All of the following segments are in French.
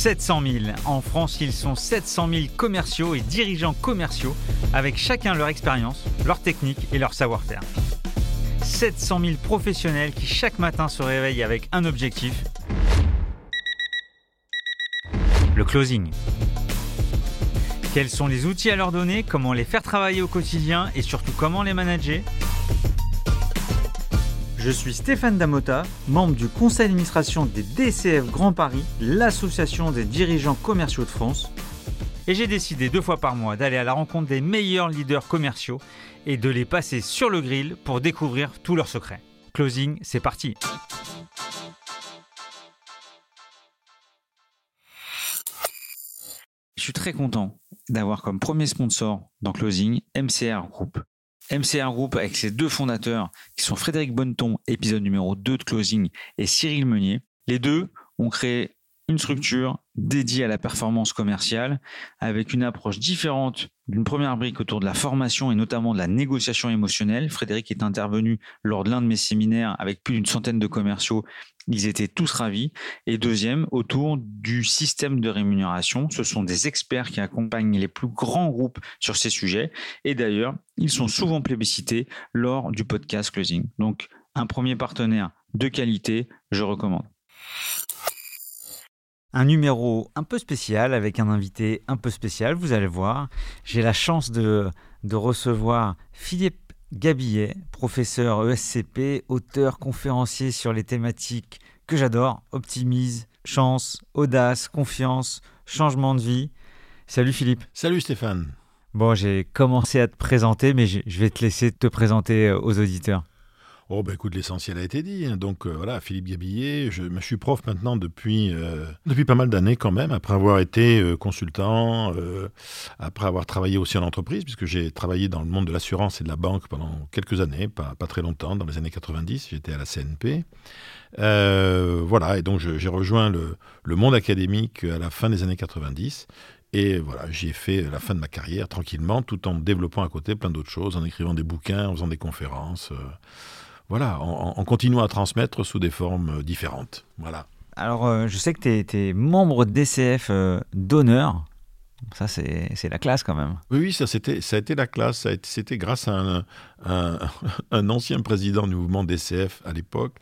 700 000. En France, ils sont 700 000 commerciaux et dirigeants commerciaux, avec chacun leur expérience, leur technique et leur savoir-faire. 700 000 professionnels qui chaque matin se réveillent avec un objectif, le closing. Quels sont les outils à leur donner, comment les faire travailler au quotidien? Et surtout comment les manager? Je suis Stéphane Damota, membre du conseil d'administration des DCF Grand Paris, l'association des dirigeants commerciaux de France. Et j'ai décidé deux fois par mois d'aller à la rencontre des meilleurs leaders commerciaux et de les passer sur le grill pour découvrir tous leurs secrets. Closing, c'est parti Je suis très content d'avoir comme premier sponsor dans Closing MCR Group. MCR Group avec ses deux fondateurs qui sont Frédéric Bonneton, épisode numéro 2 de Closing, et Cyril Meunier. Les deux ont créé une structure dédiée à la performance commerciale avec une approche différente d'une première brique autour de la formation et notamment de la négociation émotionnelle. Frédéric est intervenu lors de l'un de mes séminaires avec plus d'une centaine de commerciaux. Ils étaient tous ravis. Et deuxième, autour du système de rémunération. Ce sont des experts qui accompagnent les plus grands groupes sur ces sujets. Et d'ailleurs, ils sont souvent plébiscités lors du podcast Closing. Donc, un premier partenaire de qualité, je recommande un numéro un peu spécial avec un invité un peu spécial, vous allez voir. J'ai la chance de, de recevoir Philippe Gabillet, professeur ESCP, auteur, conférencier sur les thématiques que j'adore, optimise, chance, audace, confiance, changement de vie. Salut Philippe. Salut Stéphane. Bon, j'ai commencé à te présenter, mais je vais te laisser te présenter euh, aux auditeurs. Oh, ben écoute, l'essentiel a été dit. Hein. Donc euh, voilà, Philippe Gabillet, je, suis prof maintenant depuis, euh, depuis pas mal d'années quand même, après avoir été euh, consultant, après avoir travaillé aussi en entreprise, puisque j'ai travaillé dans le monde de l'assurance et de la banque pendant quelques années, pas, très longtemps, dans les années 90, j'étais à la CNP. voilà, et donc j'ai rejoint le, le monde académique à la fin des années 90. Et voilà, j'y ai fait la fin de ma carrière tranquillement, tout en développant à côté plein d'autres choses, en écrivant des bouquins, en faisant des conférences voilà, en, continuant à transmettre sous des formes euh, différentes. Voilà. Alors, euh, je sais que tu es, membre DCF euh, d'honneur. Ça, c'est la classe quand même. Oui, oui ça, ça a été la classe. C'était grâce à un, ancien président du mouvement DCF à l'époque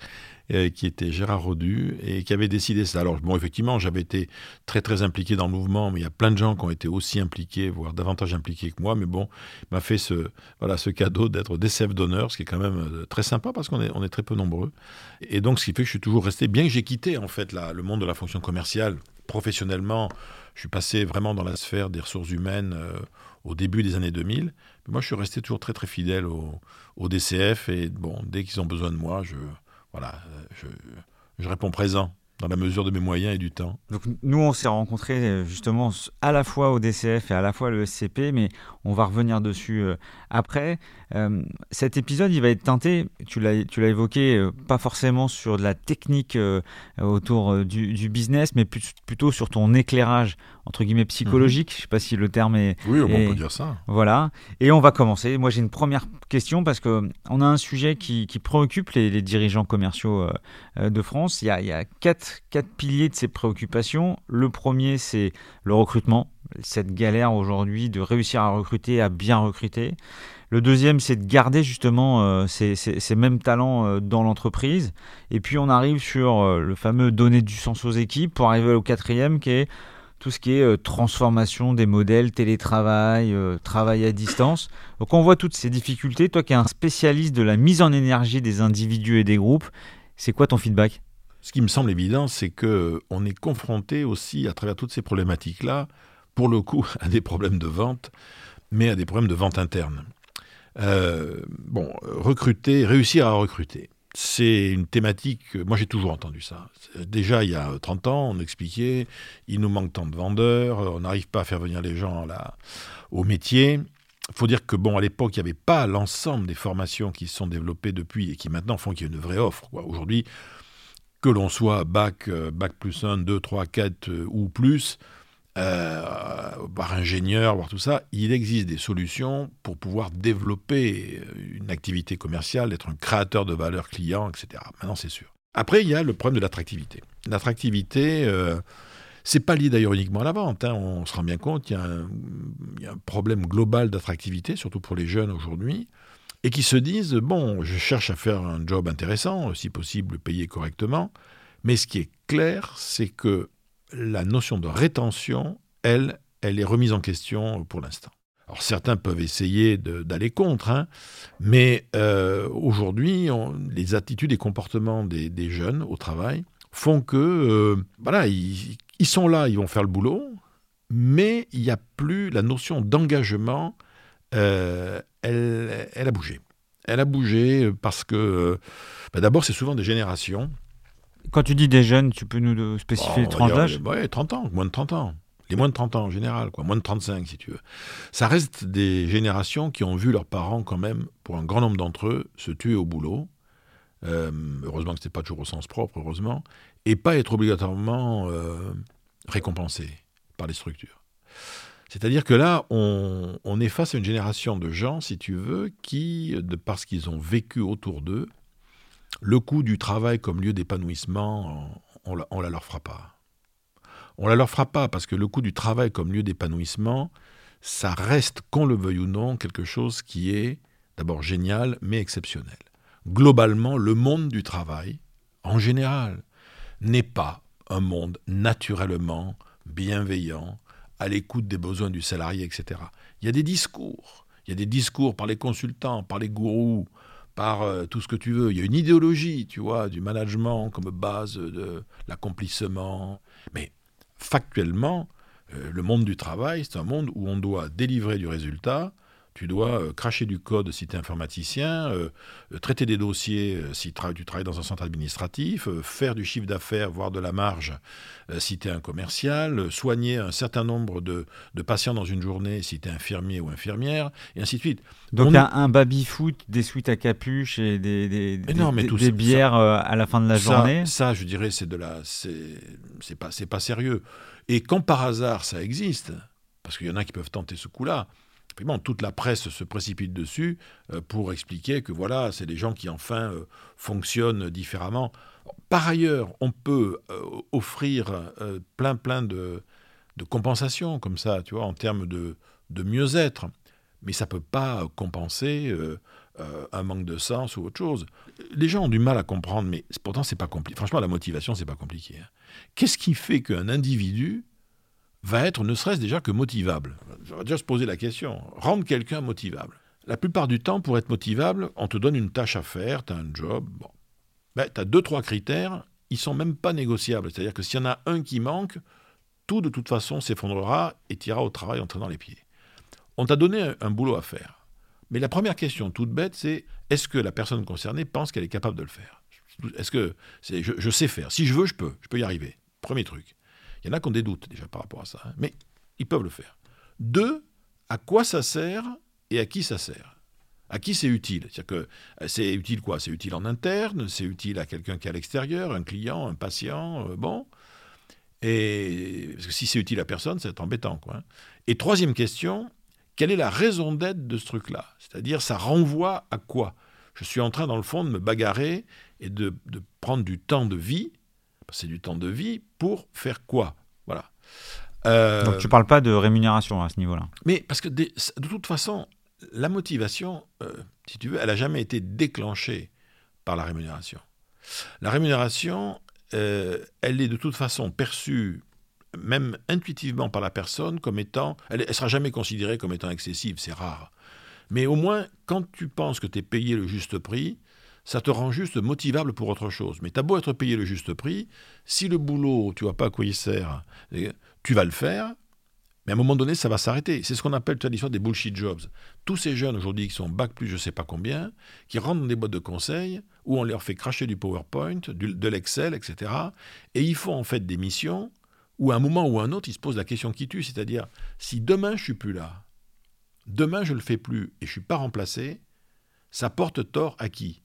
euh, qui était Gérard Rodu, et qui avait décidé ça. Alors, bon, effectivement, j'avais été très, très impliqué dans le mouvement, mais il y a plein de gens qui ont été aussi impliqués, voire davantage impliqués que moi. Mais bon, il m'a fait ce, voilà, ce cadeau d'être DCF d'honneur, ce qui est quand même euh, très sympa parce qu'on est, on est très peu nombreux. Et donc, ce qui fait que je suis toujours resté, bien que j'ai quitté, en fait, le monde de la fonction commerciale professionnellement, je suis passé vraiment dans la sphère des ressources humaines euh, au début des années 2000. Mais moi, je suis resté toujours très, très fidèle au, DCF. Et bon, dès qu'ils ont besoin de moi, je, voilà, euh, je, réponds présent dans la mesure de mes moyens et du temps. Donc nous, on s'est rencontrés euh, justement à la fois au DCF et à la fois le SCP, mais on va revenir dessus euh, cet épisode, il va être teinté, tu l'as évoqué, pas forcément sur de la technique autour du, business, mais plutôt sur ton éclairage entre guillemets psychologique. Je ne sais pas si le terme est. Oui, on peut dire ça. Voilà. Et on va commencer. Moi, j'ai une première question parce que on a un sujet qui, préoccupe les, dirigeants commerciaux euh, euh, de France. Il y, a, quatre, quatre piliers de ces préoccupations. Le premier, c'est le recrutement. Cette galère aujourd'hui de réussir à recruter, à bien recruter. Le deuxième, c'est de garder justement euh, ces, mêmes talents dans l'entreprise. Et puis on arrive sur le fameux donner du sens aux équipes pour arriver au quatrième qui est tout ce qui est euh, transformation des modèles, télétravail, euh, travail à distance. Donc on voit toutes ces difficultés. Toi qui es un spécialiste de la mise en énergie des individus et des groupes, c'est quoi ton feedback? Ce qui me semble évident, c'est que on est confronté aussi à travers toutes ces problématiques-là, pour le coup, à des problèmes de vente, mais à des problèmes de vente interne. Euh, bon, recruter, réussir à recruter c'est une thématique, moi j'ai toujours entendu ça. Déjà il y a 30 ans, on expliquait, il nous manque tant de vendeurs, on n'arrive pas à faire venir les gens là, au métier. Il faut dire que bon, à l'époque, il n'y avait pas l'ensemble des formations qui se sont développées depuis et qui maintenant font qu'il y a une vraie offre. Aujourd'hui, que l'on soit bac, euh, bac plus 1, 2, 3, 4 ou plus, par ingénieur, voir tout ça, il existe des solutions pour pouvoir développer une activité commerciale, être un créateur de valeur client, etc. Maintenant, c'est sûr. Après, il y a le problème de l'attractivité. L'attractivité, euh, C'est pas lié d'ailleurs uniquement à la vente. Hein. On se rend bien compte, il y, a un, y a un problème global d'attractivité, surtout pour les jeunes aujourd'hui, et qui se disent bon, je cherche à faire un job intéressant, si possible payé correctement, mais ce qui est clair, c'est que la notion de rétention, elle, elle est remise en question pour l'instant. Alors certains peuvent essayer d'aller contre, hein, mais euh, aujourd'hui, les attitudes et comportements des, jeunes au travail font que, euh, voilà, ils, sont là, ils vont faire le boulot, mais il n'y a plus la notion d'engagement, euh, elle, elle, a bougé. Elle a bougé parce que, bah, d'abord, c'est souvent des générations. Quand tu dis des jeunes, tu peux nous spécifier les tranches d'âge Oui, 30 ans, moins de 30 ans les moins de 30 ans en général, quoi, moins de 35 si tu veux. Ça reste des générations qui ont vu leurs parents quand même, pour un grand nombre d'entre eux, se tuer au boulot. Euh, heureusement que ce n'est pas toujours au sens propre, heureusement, et pas être obligatoirement euh, récompensés par les structures. C'est-à-dire que là, on, est face à une génération de gens, si tu veux, qui, de parce qu'ils ont vécu autour d'eux, le coût du travail comme lieu d'épanouissement, on ne la leur fera pas. On la leur fera pas parce que le coût du travail comme lieu d'épanouissement, ça reste, qu'on le veuille ou non, quelque chose qui est d'abord génial mais exceptionnel. Globalement, le monde du travail, en général, n'est pas un monde naturellement bienveillant, à l'écoute des besoins du salarié, etc. Il y a des discours. Il y a des discours par les consultants, par les gourous, par euh, tout ce que tu veux. Il y a une idéologie, tu vois, du management comme base de l'accomplissement. Mais factuellement, euh, le monde du travail, c'est un monde où on doit délivrer du résultat, tu dois euh, cracher du code si tu es informaticien, euh, traiter des dossiers si tu travailles dans un centre administratif, faire du chiffre d'affaires, voire de la marge si tu es un commercial, soigner un certain nombre de, patients dans une journée si tu es infirmier ou infirmière, et ainsi de suite. Donc y a un baby-foot, des suites à capuche et des, des, des, bières à la fin de la journée Ça, je dirais, c'est de la... C'est pas, pas sérieux. Et quand par hasard ça existe, parce qu'il y en a qui peuvent tenter ce coup-là, toute la presse se précipite dessus euh, pour expliquer que voilà, c'est des gens qui enfin euh, fonctionnent différemment. Par ailleurs, on peut euh, offrir plein plein de, compensations comme ça, tu vois, en termes de, de mieux-être, mais ça peut pas compenser un manque de sens ou autre chose. Les gens ont du mal à comprendre, mais pourtant c'est pas compliqué. Franchement, la motivation c'est pas compliqué. Hein. Qu'est-ce qui fait qu'un individu va être ne serait-ce déjà que motivable. On va déjà se poser la question. Rendre quelqu'un motivable. La plupart du temps, pour être motivable, on te donne une tâche à faire, tu as un job. Bon. Ben, tu as deux, trois critères, ils sont même pas négociables. C'est-à-dire que s'il y en a un qui manque, tout de toute façon s'effondrera et tira au travail en traînant les pieds. On t'a donné un, boulot à faire. Mais la première question toute bête, c'est est-ce que la personne concernée pense qu'elle est capable de le faire? Est-ce que je, je sais faire Si je veux, je peux. Je peux y arriver. Premier truc. Il y en a qui ont des doutes déjà par rapport à ça, hein. mais ils peuvent le faire. Deux, à quoi ça sert et à qui ça sert? À qui c'est utile? C'est-à-dire que euh, c'est utile quoi? C'est utile en interne, c'est utile à quelqu'un qui est à l'extérieur, un client, un patient, euh, bon? Et parce que si c'est utile à personne, c'est embêtant, quoi. Hein. Et troisième question, quelle est la raison d'être de ce truc-là? C'est-à-dire, ça renvoie à quoi? Je suis en train, dans le fond, de me bagarrer et de prendre du temps de vie c'est du temps de vie pour faire quoi? Voilà. Euh, Donc tu parles pas de rémunération à ce niveau-là. Mais parce que de, toute façon, la motivation, euh, si tu veux, elle n'a jamais été déclenchée par la rémunération. La rémunération, euh, elle est de toute façon perçue, même intuitivement par la personne, comme étant, elle ne sera jamais considérée comme étant excessive, c'est rare. Mais au moins, quand tu penses que tu es payé le juste prix, ça te rend juste motivable pour autre chose. Mais tu as beau être payé le juste prix, si le boulot, tu vois pas à quoi il sert, tu vas le faire, mais à un moment donné, ça va s'arrêter. C'est ce qu'on appelle l'histoire des bullshit jobs. Tous ces jeunes aujourd'hui qui sont bac plus je sais pas combien, qui rentrent dans des boîtes de conseil où on leur fait cracher du PowerPoint, de l'Excel, etc. Et ils font en fait des missions où à un moment ou à un autre, ils se posent la question qui tue, c'est-à-dire si demain je suis plus là, demain je le fais plus et je suis pas remplacé, ça porte tort à qui?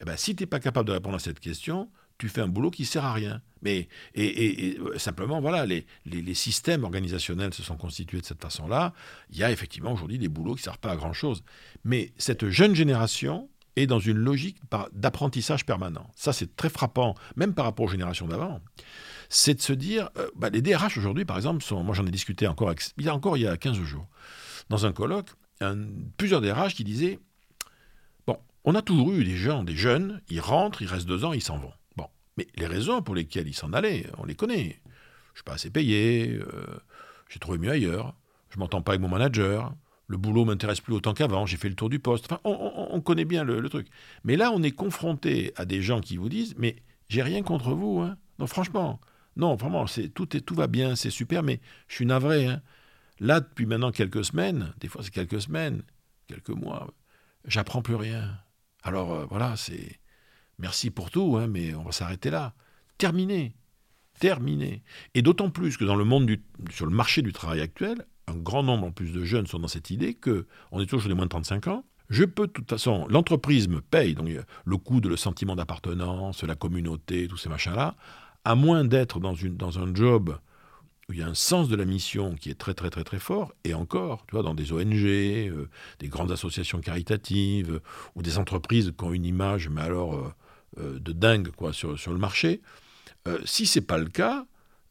Eh ben, si tu n'es pas capable de répondre à cette question, tu fais un boulot qui ne sert à rien. Mais et, euh, simplement, voilà, les, les, systèmes organisationnels se sont constitués de cette façon-là. Il y a effectivement aujourd'hui des boulots qui ne servent pas à grand-chose. Mais cette jeune génération est dans une logique d'apprentissage permanent. Ça, c'est très frappant, même par rapport aux générations d'avant. C'est de se dire, euh, bah, les DRH aujourd'hui, par exemple, sont, moi j'en ai discuté encore, il y a encore il y a 15 jours, dans un colloque, plusieurs DRH qui disaient, on a toujours eu des gens, des jeunes, ils rentrent, ils restent deux ans, ils s'en vont. Bon, mais les raisons pour lesquelles ils s'en allaient, on les connaît. Je suis pas assez payé, euh, j'ai trouvé mieux ailleurs, je m'entends pas avec mon manager, le boulot m'intéresse plus autant qu'avant, j'ai fait le tour du poste. Enfin, on, connaît bien le, truc. Mais là, on est confronté à des gens qui vous disent Mais j'ai rien contre vous. Hein. Non, franchement, non, vraiment, c'est, tout, est, tout va bien, c'est super, mais je suis navré. Hein. Là, depuis maintenant quelques semaines, des fois c'est quelques semaines, quelques mois, j'apprends plus rien. Alors euh, voilà, c'est merci pour tout, hein, mais on va s'arrêter là. Terminé. Terminé. Et d'autant plus que dans le monde du, sur le marché du travail actuel, un grand nombre en plus de jeunes sont dans cette idée que on est toujours chez les moins de 35 ans. Je peux de toute façon, l'entreprise me paye, donc le coût de le sentiment d'appartenance, la communauté, tous ces machins-là, à moins d'être dans un job où il y a un sens de la mission qui est très très très très fort, et encore, tu vois, dans des ONG, euh, des grandes associations caritatives, ou des entreprises qui ont une image, mais alors euh, euh, de dingue quoi, sur, sur le marché, si c'est pas le cas,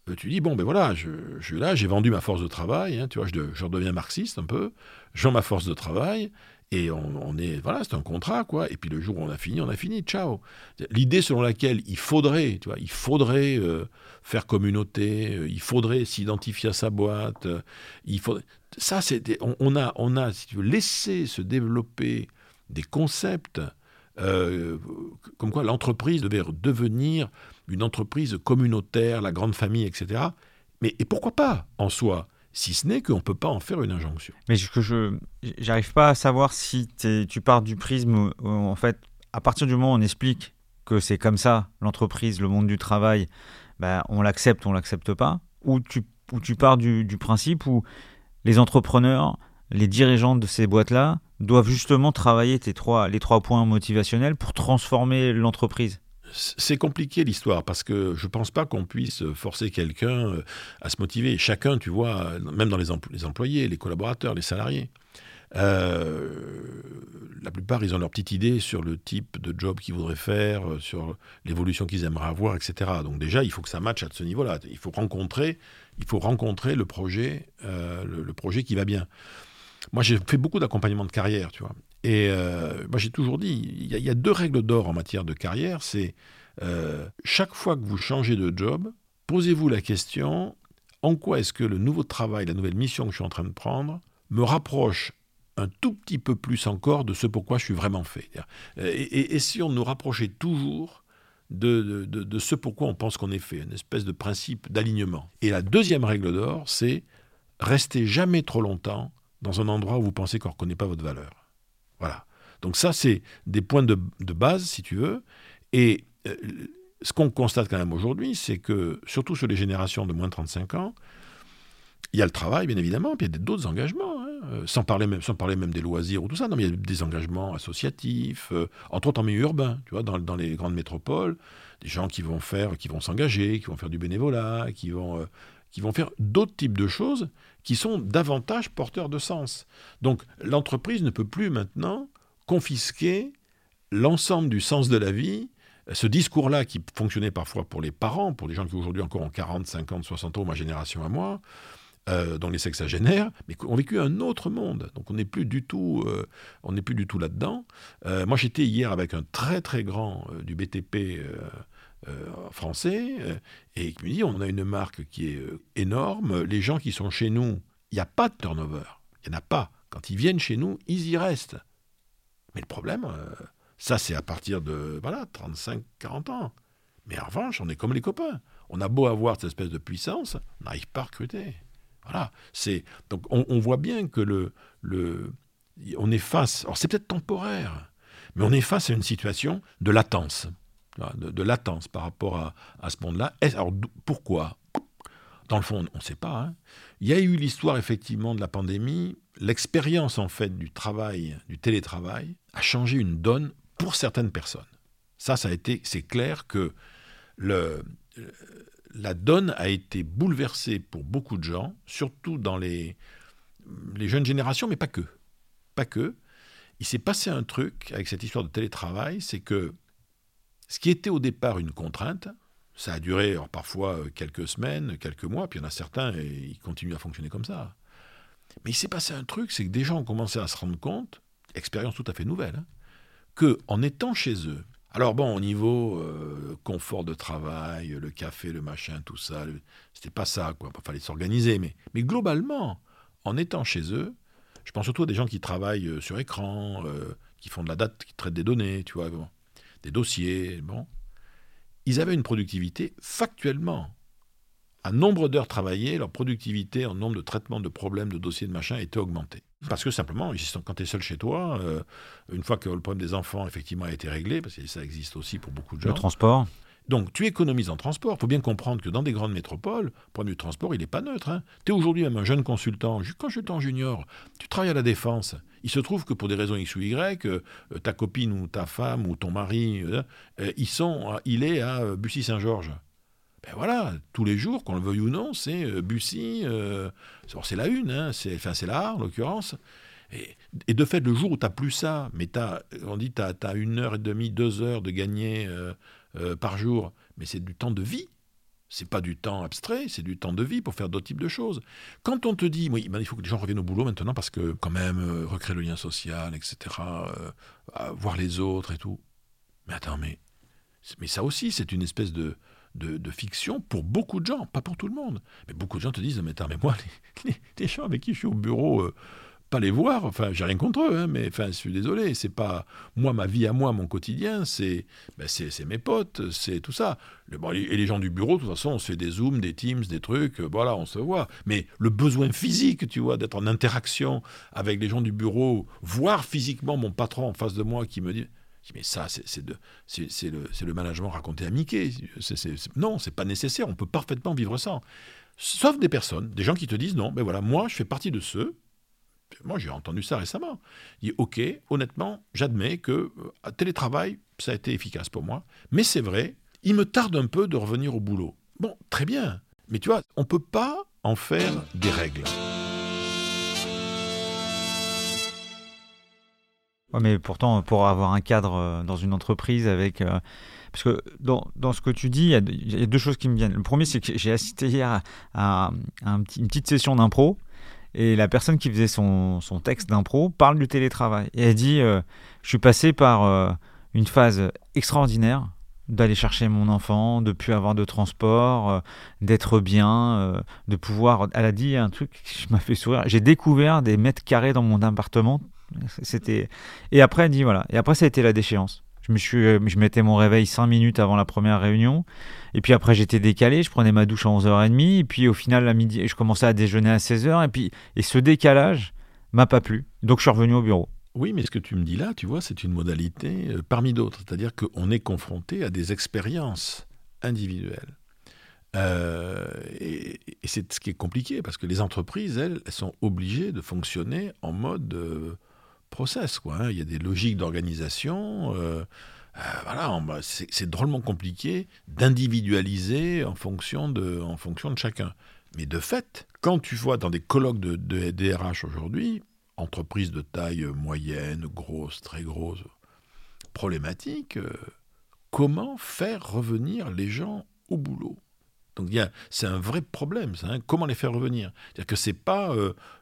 euh, tu dis, bon, ben voilà, je, là, j'ai vendu ma force de travail, hein, tu vois, je, je, redeviens marxiste un peu, vends ma force de travail, et on, est, voilà, c'est un contrat, quoi, et puis le jour où on a fini, on a fini, ciao. L'idée selon laquelle il faudrait, tu vois, il faudrait euh, faire communauté, euh, il faudrait s'identifier à sa boîte, il faudrait... Ça, c'est, on, on, a, on a, si tu veux, laissé se développer des concepts comme quoi l'entreprise devait devenir une entreprise communautaire, la grande famille, etc. Mais et pourquoi pas en soi? Si ce n'est qu'on ne peut pas en faire une injonction. Mais je n'arrive pas à savoir si tu pars du prisme en fait, à partir du moment où on explique que c'est comme ça, l'entreprise, le monde du travail, ben, on l'accepte, on l'accepte pas, ou tu, tu pars du, du, principe où les entrepreneurs, les dirigeants de ces boîtes-là doivent justement travailler tes trois, les trois points motivationnels pour transformer l'entreprise. C'est compliqué l'histoire parce que je ne pense pas qu'on puisse forcer quelqu'un euh, à se motiver. Chacun, tu vois, même dans les, employés, les collaborateurs, les salariés, euh, la plupart, ils ont leur petite idée sur le type de job qu'ils voudraient faire, euh, sur l'évolution qu'ils aimeraient avoir, etc. Donc déjà, il faut que ça matche à ce niveau-là. Il faut rencontrer, il faut rencontrer le projet, le, projet qui va bien. Moi, j'ai fait beaucoup d'accompagnement de carrière, tu vois. Et euh, moi, j'ai toujours dit, il y, a deux règles d'or en matière de carrière. C'est euh, chaque fois que vous changez de job, posez-vous la question en quoi est-ce que le nouveau travail, la nouvelle mission que je suis en train de prendre, me rapproche un tout petit peu plus encore de ce pourquoi je suis vraiment fait. Et, si on nous rapprochait toujours de, de, de, ce pourquoi on pense qu'on est fait, une espèce de principe d'alignement. Et la deuxième règle d'or, c'est restez jamais trop longtemps dans un endroit où vous pensez qu'on ne reconnaît pas votre valeur. Voilà. Donc ça, c'est des points de, base, si tu veux. Et euh, ce qu'on constate quand même aujourd'hui, c'est que, surtout sur les générations de moins de 35 ans, il y a le travail, bien évidemment, puis il y a d'autres engagements, hein. euh, sans, parler même, sans parler même des loisirs ou tout ça. Non, mais il y a des engagements associatifs, euh, entre autres en milieu urbain, tu vois, dans, dans, les grandes métropoles, des gens qui vont faire, qui vont s'engager, qui vont faire du bénévolat, qui vont qui vont faire d'autres types de choses qui sont davantage porteurs de sens. Donc l'entreprise ne peut plus maintenant confisquer l'ensemble du sens de la vie. Ce discours-là qui fonctionnait parfois pour les parents, pour les gens qui aujourd'hui encore ont 40, 50, 60 ans, ma génération à moi, euh, dont les sexagénaires, mais qui ont vécu un autre monde. Donc on n'est plus du tout, euh, on n'est plus du tout là-dedans. Euh, moi j'étais hier avec un très très grand euh, du BTP français, euh, et qui me dit on a une marque qui est euh, énorme, les gens qui sont chez nous, il n'y a pas de turnover, il n'y en a pas. Quand ils viennent chez nous, ils y restent. Mais le problème, ça c'est à partir de voilà 35-40 ans. Mais en revanche, on est comme les copains. On a beau avoir cette espèce de puissance, on n'arrive pas à recruter. Voilà. C'est donc on, voit bien que le, le on est face. Alors c'est peut-être temporaire, mais on est face à une situation de latence de, latence par rapport à, ce monde-là. Alors pourquoi? Dans le fond, on ne sait pas. Hein. Il y a eu l'histoire effectivement de la pandémie. L'expérience en fait du travail, du télétravail, a changé une donne pour certaines personnes. Ça, ça a été, c'est clair que la donne a été bouleversée pour beaucoup de gens, surtout dans les, les jeunes générations, mais pas que. Pas que. il s'est passé un truc avec cette histoire de télétravail, c'est que ce qui était au départ une contrainte, ça a duré parfois euh, quelques semaines, quelques mois, puis il y en a certains, et ils continuent à fonctionner comme ça. Mais il s'est passé un truc, c'est que des gens ont commencé à se rendre compte, expérience tout à fait nouvelle, hein, que en étant chez eux, alors bon, au niveau euh, confort de travail, le café, le machin, tout ça, c'était pas ça, quoi. Il fallait s'organiser, mais, globalement, en étant chez eux, je pense surtout à des gens qui travaillent euh, sur écran, qui font de la date, qui traitent des données, tu vois, des dossiers, bon. Ils avaient une productivité factuellement. Un nombre d'heures travaillées, leur productivité en nombre de traitements de problèmes, de dossiers, de machin était augmentée. Parce que simplement, quand tu es seul chez toi, euh, une fois que le problème des enfants effectivement a été réglé, parce que ça existe aussi pour beaucoup de gens. Le transport donc tu économises en transport. Il faut bien comprendre que dans des grandes métropoles, le problème du transport, il n'est pas neutre. Hein. Tu es aujourd'hui même un jeune consultant, quand j'étais en junior, tu travailles à la défense. Il se trouve que pour des raisons X ou Y, euh, ta copine ou ta femme ou ton mari, euh, ils sont, il est à Bussy-Saint-Georges. Ben voilà, tous les jours, qu'on le veuille ou non, c'est euh, Bussy, euh, c'est la une, hein, c'est enfin, la en l'occurrence. Et, de fait, le jour où tu n'as plus ça, mais as, on dit tu as, une heure et demie, deux heures de gagner euh, par jour, mais c'est du temps de vie. C'est pas du temps abstrait, c'est du temps de vie pour faire d'autres types de choses. Quand on te dit, oui, ben, il faut que les gens reviennent au boulot maintenant parce que quand même, recréer le lien social, etc., voir les autres et tout. Mais attends, mais, mais ça aussi, c'est une espèce de, de, fiction pour beaucoup de gens, pas pour tout le monde. Mais beaucoup de gens te disent, mais, mais moi, les, gens avec qui je suis au bureau, euh, pas les voir, enfin, j'ai rien contre eux, hein, mais enfin, je suis désolé, c'est pas moi, ma vie à moi, mon quotidien, c'est ben, c'est mes potes, c'est tout ça. et les gens du bureau, de toute façon, on se fait des zooms, des teams, des trucs, euh, voilà, on se voit. Mais le besoin physique, tu vois, d'être en interaction avec les gens du bureau, voir physiquement mon patron en face de moi qui me dit mais ça, c'est le, le, management raconté à Mickey. non, c'est pas nécessaire. On peut parfaitement vivre ça. Sauf des personnes, des gens qui te disent non, ben voilà, moi, je fais partie de ceux. Moi, j'ai entendu ça récemment. Il dit ok, honnêtement, j'admets que euh, télétravail, ça a été efficace pour moi. Mais c'est vrai, il me tarde un peu de revenir au boulot. Bon, très bien. Mais tu vois, on peut pas en faire des règles. mais pourtant, pour avoir un cadre euh, dans une entreprise avec. Euh, parce que dans, dans, ce que tu dis, il y, a deux choses qui me viennent. Le premier, c'est que j'ai assisté hier à, une petite session d'impro. Et la personne qui faisait son, son texte d'impro parle du télétravail. Et elle dit euh, Je suis passé par une phase extraordinaire d'aller chercher mon enfant, de plus avoir de transport, d'être bien, de pouvoir. Elle a dit un truc qui m'a fait sourire. J'ai découvert des mètres carrés dans mon appartement c'était et après elle dit voilà et après ça a été la déchéance. Je me euh, mettais mon réveil 5 minutes avant la première réunion et puis après j'étais décalé, je prenais ma douche à 11h30 et puis au final à midi je commençais à déjeuner à 16h et puis et ce décalage m'a pas plu. Donc je suis revenu au bureau. Oui, mais ce que tu me dis là, tu vois, c'est une modalité euh, parmi d'autres. C'est-à-dire qu'on est confronté à des expériences individuelles. Euh, et, c'est ce qui est compliqué, parce que les entreprises, elles, elles sont obligées de fonctionner en mode process. Quoi, hein. Il y a des logiques d'organisation. Euh, euh, c'est drôlement compliqué d'individualiser en, fonction de, en fonction de chacun. Mais de fait, quand tu vois dans des colloques de, de DRH aujourd'hui, entreprises de taille moyenne, grosse, très grosse, problématique, euh, comment faire revenir les gens au boulot? Donc c'est un vrai problème, hein. comment les faire revenir? C'est-à-dire que c'est pas,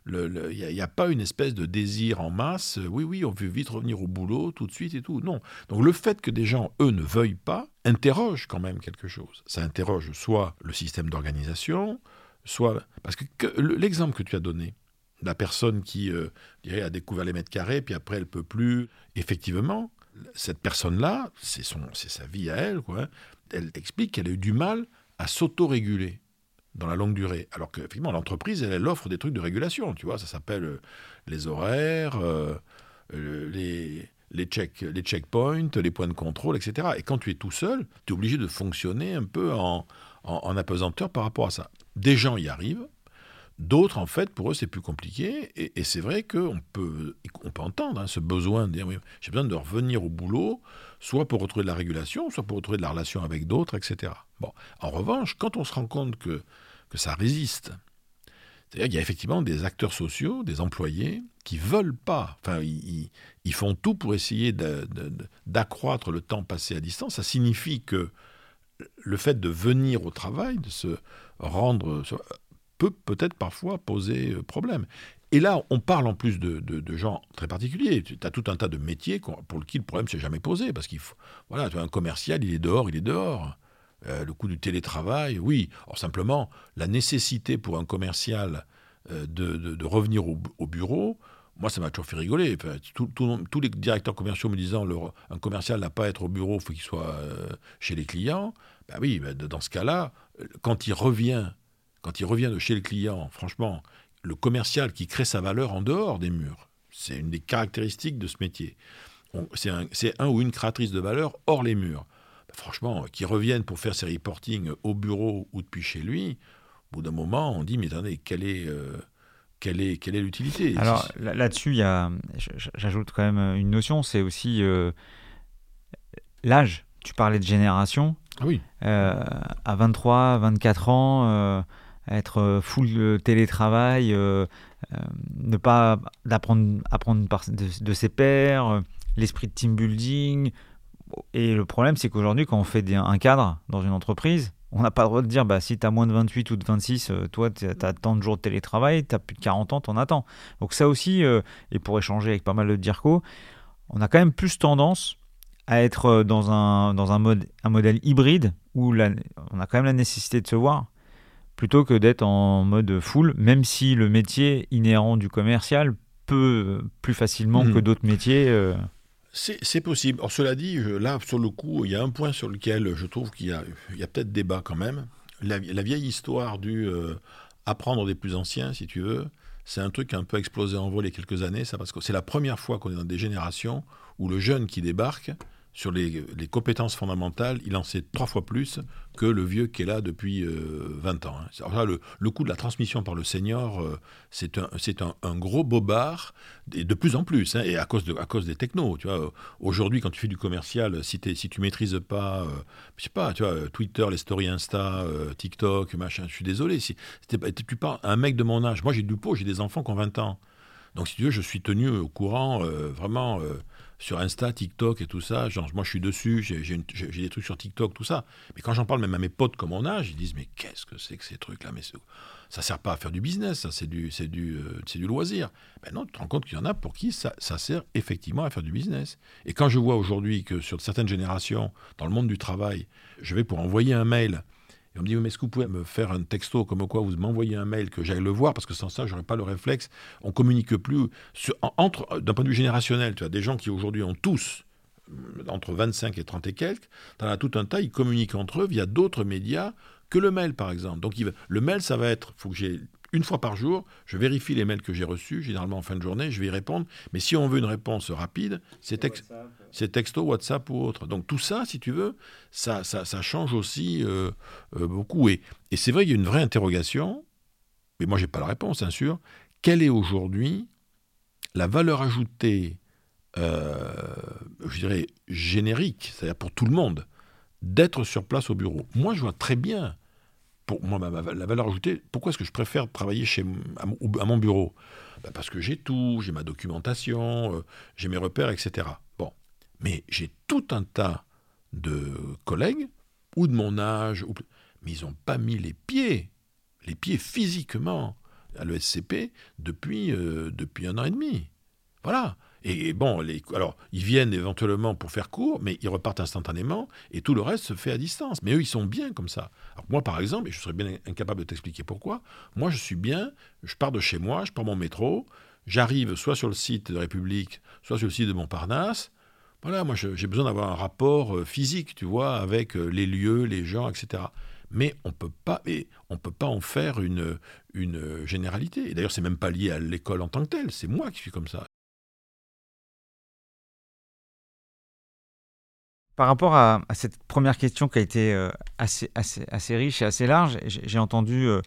il euh, n'y a, pas une espèce de désir en masse. Euh, oui, oui, on veut vite revenir au boulot tout de suite et tout. Non. Donc le fait que des gens eux ne veuillent pas interroge quand même quelque chose. Ça interroge soit le système d'organisation, soit parce que, l'exemple que tu as donné, la personne qui euh, a découvert les mètres carrés, puis après elle peut plus. Effectivement, cette personne-là, c'est c'est sa vie à elle, quoi. Elle explique qu'elle a eu du mal à s'auto-réguler dans la longue durée. Alors qu'effectivement, l'entreprise, elle, offre des trucs de régulation, tu vois, ça s'appelle euh, les horaires, euh, euh, les, les, check, les checkpoints, les points de contrôle, etc. Et quand tu es tout seul, tu es obligé de fonctionner un peu en, en apesanteur par rapport à ça. Des gens y arrivent, D'autres, en fait, pour eux, c'est plus compliqué. Et, c'est vrai qu'on peut, on peut entendre hein, ce besoin de dire j'ai besoin de revenir au boulot, soit pour retrouver de la régulation, soit pour retrouver de la relation avec d'autres, etc. En revanche, quand on se rend compte que, que ça résiste, C'est-à-dire qu'il y a effectivement des acteurs sociaux, des employés, qui veulent pas. Enfin, ils, font tout pour essayer d'accroître le temps passé à distance. Ça signifie que le fait de venir au travail, de se rendre, peut peut-être parfois poser euh, problème. Et là, on parle en plus de, gens très particuliers. Tu as tout un tas de métiers pour lesquels le problème s'est jamais posé. Parce qu'il. Voilà, un commercial, il est dehors, il est dehors. Euh, le coût du télétravail, oui. Or, simplement, la nécessité pour un commercial euh, de, revenir au, bureau, moi, ça m'a toujours fait rigoler. tous les directeurs commerciaux me disant un commercial n'a pas à être au bureau, il faut qu'il soit chez les clients. Ben oui, ben, dans ce cas-là, quand il revient, quand il revient de chez le client, franchement, le commercial qui crée sa valeur en dehors des murs, c'est une des caractéristiques de ce métier. C'est un, un, ou une créatrice de valeur hors les murs franchement, qui reviennent pour faire ses reporting au bureau ou depuis chez lui, au bout d'un moment, on dit, mais attendez, quelle est... Euh, quelle est, quelle est l'utilité? Alors là-dessus, j'ajoute quand même une notion, c'est aussi euh, l'âge. Tu parlais de génération. Ah oui. Euh, à 23, 24 ans, être full télétravail, ne pas apprendre, apprendre de, ses pairs, l'esprit de team building, et le problème, c'est qu'aujourd'hui, quand on fait un cadre dans une entreprise, on n'a pas le droit de dire bah, si tu as moins de 28 ou de 26, euh, toi, tu as tant de jours de télétravail, tu as plus de 40 ans, t'en attends. Donc, ça aussi, euh, et pour échanger avec pas mal de DIRCO, on a quand même plus tendance à être euh, dans un, dans un, mode, un modèle hybride où on a quand même la nécessité de se voir plutôt que d'être en mode full, même si le métier inhérent du commercial peut plus facilement mmh. que d'autres métiers. C'est possible. Or, cela dit, là, sur le coup, il y a un point sur lequel je trouve qu'il y a, peut-être débat quand même. La, vieille histoire du euh, apprendre des plus anciens, si tu veux, c'est un truc qui a un peu explosé en vol il y a quelques années, ça, parce que c'est la première fois qu'on est dans des générations où le jeune qui débarque sur les, compétences fondamentales, il en sait trois fois plus que le vieux qui est là depuis 20 euh, ans. Hein. Alors le, le, coût de la transmission par le senior, euh, c'est un, un, un, gros bobard, et de plus en plus, hein, et à cause, de, à cause des technos. Aujourd'hui, quand tu fais du commercial, si, si tu maîtrises pas, euh, je sais pas, tu vois, Twitter, les stories Insta, TikTok, machin, je suis désolé. Si, tu parles un mec de mon âge, moi j'ai du pot, j'ai des enfants qui ont 20 ans. Donc si tu veux, je suis tenu au courant, vraiment sur Insta, TikTok et tout ça. Genre, moi, je suis dessus, j'ai des trucs sur TikTok, tout ça. Mais quand j'en parle même à mes potes comme mon âge, ils disent Mais qu'est-ce que c'est que ces trucs-là? Mais ça sert pas à faire du business, ça, c'est du, du, euh, du loisir. Ben non, tu te rends compte qu'il y en a pour qui ça, ça sert effectivement à faire du business. Et quand je vois aujourd'hui que sur certaines générations, dans le monde du travail, je vais pour envoyer un mail et on me dit, mais est-ce que vous pouvez me faire un texto comme quoi vous m'envoyez un mail que j'aille le voir? Parce que sans ça, j'aurais pas le réflexe. On communique plus entre d'un point de vue générationnel. Tu as des gens qui aujourd'hui ont tous euh, entre 25 et 30 et quelques, as tout un tas, ils communiquent entre eux via d'autres médias que le mail, par exemple. Donc, le mail, ça va être, faut que j'ai une fois par jour, je vérifie les mails que j'ai reçus, généralement en fin de journée, je vais y répondre. Mais si on veut une réponse rapide, c'est texto, WhatsApp ou autre. Donc tout ça, si tu veux, ça, ça, change aussi euh, euh, beaucoup. Et, et c'est vrai qu'il y a une vraie interrogation, mais moi, je n'ai pas la réponse, bien sûr. Quelle est aujourd'hui la valeur ajoutée, euh, je dirais, générique, c'est-à-dire pour tout le monde, d'être sur place au bureau? Moi, je vois très bien pour moi, la valeur ajoutée, pourquoi est-ce que je préfère travailler chez, à, mon bureau? Bah, Parce que j'ai tout, j'ai ma documentation, euh, j'ai mes repères, etc. Bon, mais j'ai tout un tas de collègues, ou de mon âge, mais ils n'ont pas mis les pieds, les pieds physiquement à l'ESCP depuis, euh, depuis un an et demi. Voilà. Et bon, alors, ils viennent éventuellement pour faire court, mais ils repartent instantanément, et tout le reste se fait à distance. Mais eux, ils sont bien comme ça. Alors, moi, par exemple, et je serais bien incapable de t'expliquer pourquoi, moi, je suis bien, je pars de chez moi, je prends mon métro, j'arrive soit sur le site de République, soit sur le site de Montparnasse. Voilà, moi, j'ai besoin d'avoir un rapport euh, physique, tu vois, avec euh, les lieux, les gens, etc mais on peut pas on peut pas en faire une, une généralité. Et d'ailleurs, c'est même pas lié à l'école en tant que telle. C'est moi qui suis comme ça. Par rapport à, cette première question qui a été euh, assez, riche et assez large, j'ai entendu euh,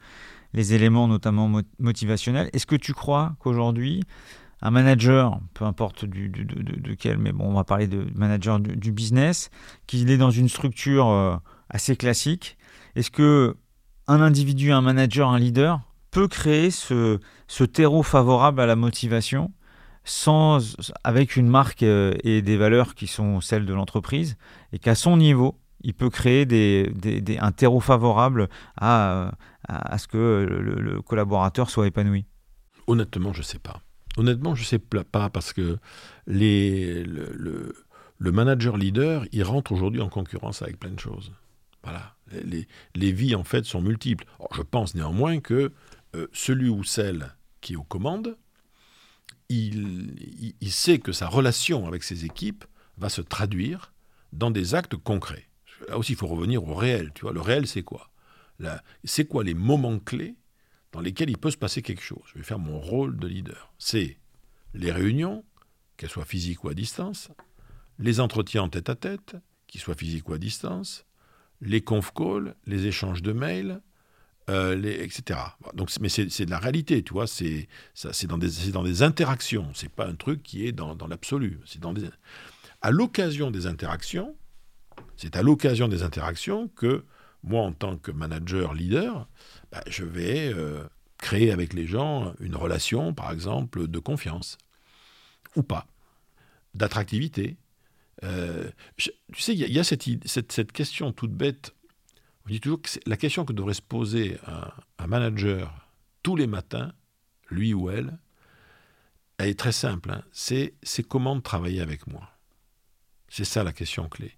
les éléments notamment motivationnels. Est-ce que tu crois qu'aujourd'hui, un manager, peu importe de, quel, mais bon, on va parler de manager du, business, qu'il est dans une structure euh, assez classique, est-ce que un individu, un manager, un leader peut créer ce, ce terreau favorable à la motivation? Sans, avec une marque euh, et des valeurs qui sont celles de l'entreprise, et qu'à son niveau, il peut créer des, des, un terreau favorable à, à, ce que le, collaborateur soit épanoui Honnêtement, je ne sais pas. Honnêtement, je ne sais pas parce que les, le, le, manager leader, il rentre aujourd'hui en concurrence avec plein de choses. Voilà. Les, les vies, en fait, sont multiples. je pense néanmoins que euh, celui ou celle qui est aux commandes, il, sait que sa relation avec ses équipes va se traduire dans des actes concrets. Là aussi, il faut revenir au réel. Tu vois, le réel, c'est quoi? C'est quoi les moments clés dans lesquels il peut se passer quelque chose? Je vais faire mon rôle de leader. C'est les réunions, qu'elles soient physiques ou à distance, les entretiens en tête à tête, qu'ils soient physiques ou à distance, les conf calls, les échanges de mails, euh, etc. Donc, mais c'est de la réalité, tu vois. C'est dans des dans des interactions. C'est pas un truc qui est dans, dans l'absolu. C'est dans à l'occasion des interactions. C'est à l'occasion des interactions que moi, en tant que manager leader, bah, je vais euh, créer avec les gens une relation, par exemple, de confiance ou pas, d'attractivité. Euh, tu sais, il y, y, a cette, cette, cette question toute bête je dis toujours que la question que devrait se poser un, manager tous les matins, lui ou elle, elle est très simple. Hein. C'est, comment travailler avec moi. C'est ça la question clé.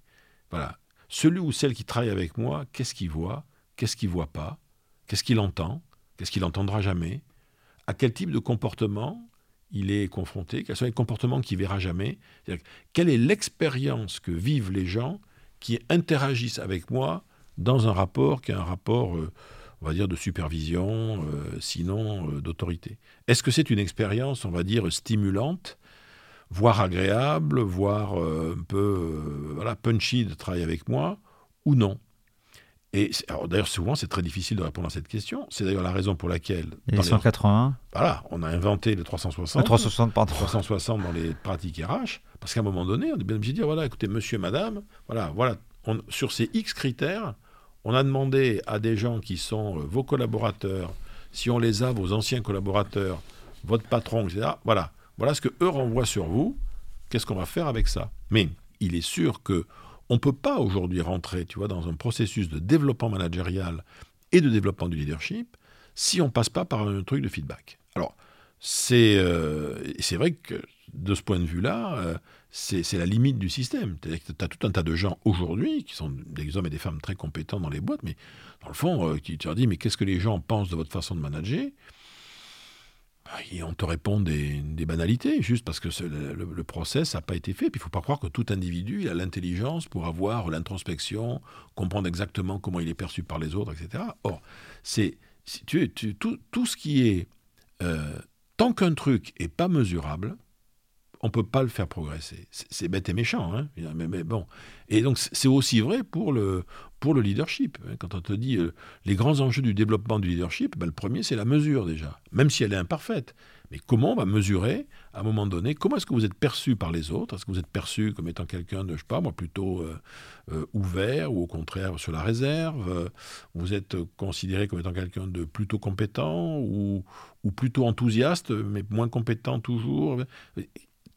Voilà. Celui ou celle qui travaille avec moi, qu'est-ce qu'il voit Qu'est-ce qu'il voit pas Qu'est-ce qu'il entend Qu'est-ce qu'il n'entendra jamais À quel type de comportement il est confronté Quels sont les comportements qu'il verra jamais Quelle est l'expérience que vivent les gens qui interagissent avec moi dans un rapport qui est un rapport, euh, on va dire, de supervision, euh, sinon euh, d'autorité. Est-ce que c'est une expérience, on va dire, stimulante, voire agréable, voire un peu voilà, punchy de travailler avec moi, ou non? Et d'ailleurs, souvent, c'est très difficile de répondre à cette question. C'est d'ailleurs la raison pour laquelle. dans 180. voilà, on a inventé le 360. Le 360, pardon. 360 dans les pratiques RH. Parce qu'à un moment donné, on est bien obligé de dire voilà, écoutez, monsieur, madame, voilà, voilà, sur ces X critères, on a demandé à des gens qui sont euh, vos collaborateurs, si on les a, vos anciens collaborateurs, votre patron, etc. Voilà, voilà ce que eux renvoient sur vous. Qu'est-ce qu'on va faire avec ça? Mais il est sûr que on peut pas aujourd'hui rentrer, tu vois, dans un processus de développement managérial et de développement du leadership si on passe pas par un truc de feedback. Alors, c'est euh, c'est vrai que de ce point de vue-là, euh, c'est la limite du système. Tu as tout un tas de gens aujourd'hui, qui sont des hommes et des femmes très compétents dans les boîtes, mais dans le fond, euh, qui tu leur dis, mais qu'est-ce que les gens pensent de votre façon de manager? Et on te répond des, banalités, juste parce que le, process n'a pas été fait. Puis il ne faut pas croire que tout individu a l'intelligence pour avoir l'introspection, comprendre exactement comment il est perçu par les autres, etc. Or, c'est tu, tout, tout, ce qui est... Euh, tant qu'un truc n'est pas mesurable, on ne peut pas le faire progresser. C'est bête et méchant, hein mais, bon. Et donc c'est aussi vrai pour le, pour le leadership. Hein. Quand on te dit euh, les grands enjeux du développement du leadership, ben, le premier c'est la mesure déjà, même si elle est imparfaite. Mais comment on va mesurer à un moment donné Comment est-ce que vous êtes perçu par les autres? Est-ce que vous êtes perçu comme étant quelqu'un de, je sais pas moi, plutôt euh, euh, ouvert ou au contraire sur la réserve? Vous êtes considéré comme étant quelqu'un de plutôt compétent ou, ou plutôt enthousiaste, mais moins compétent toujours?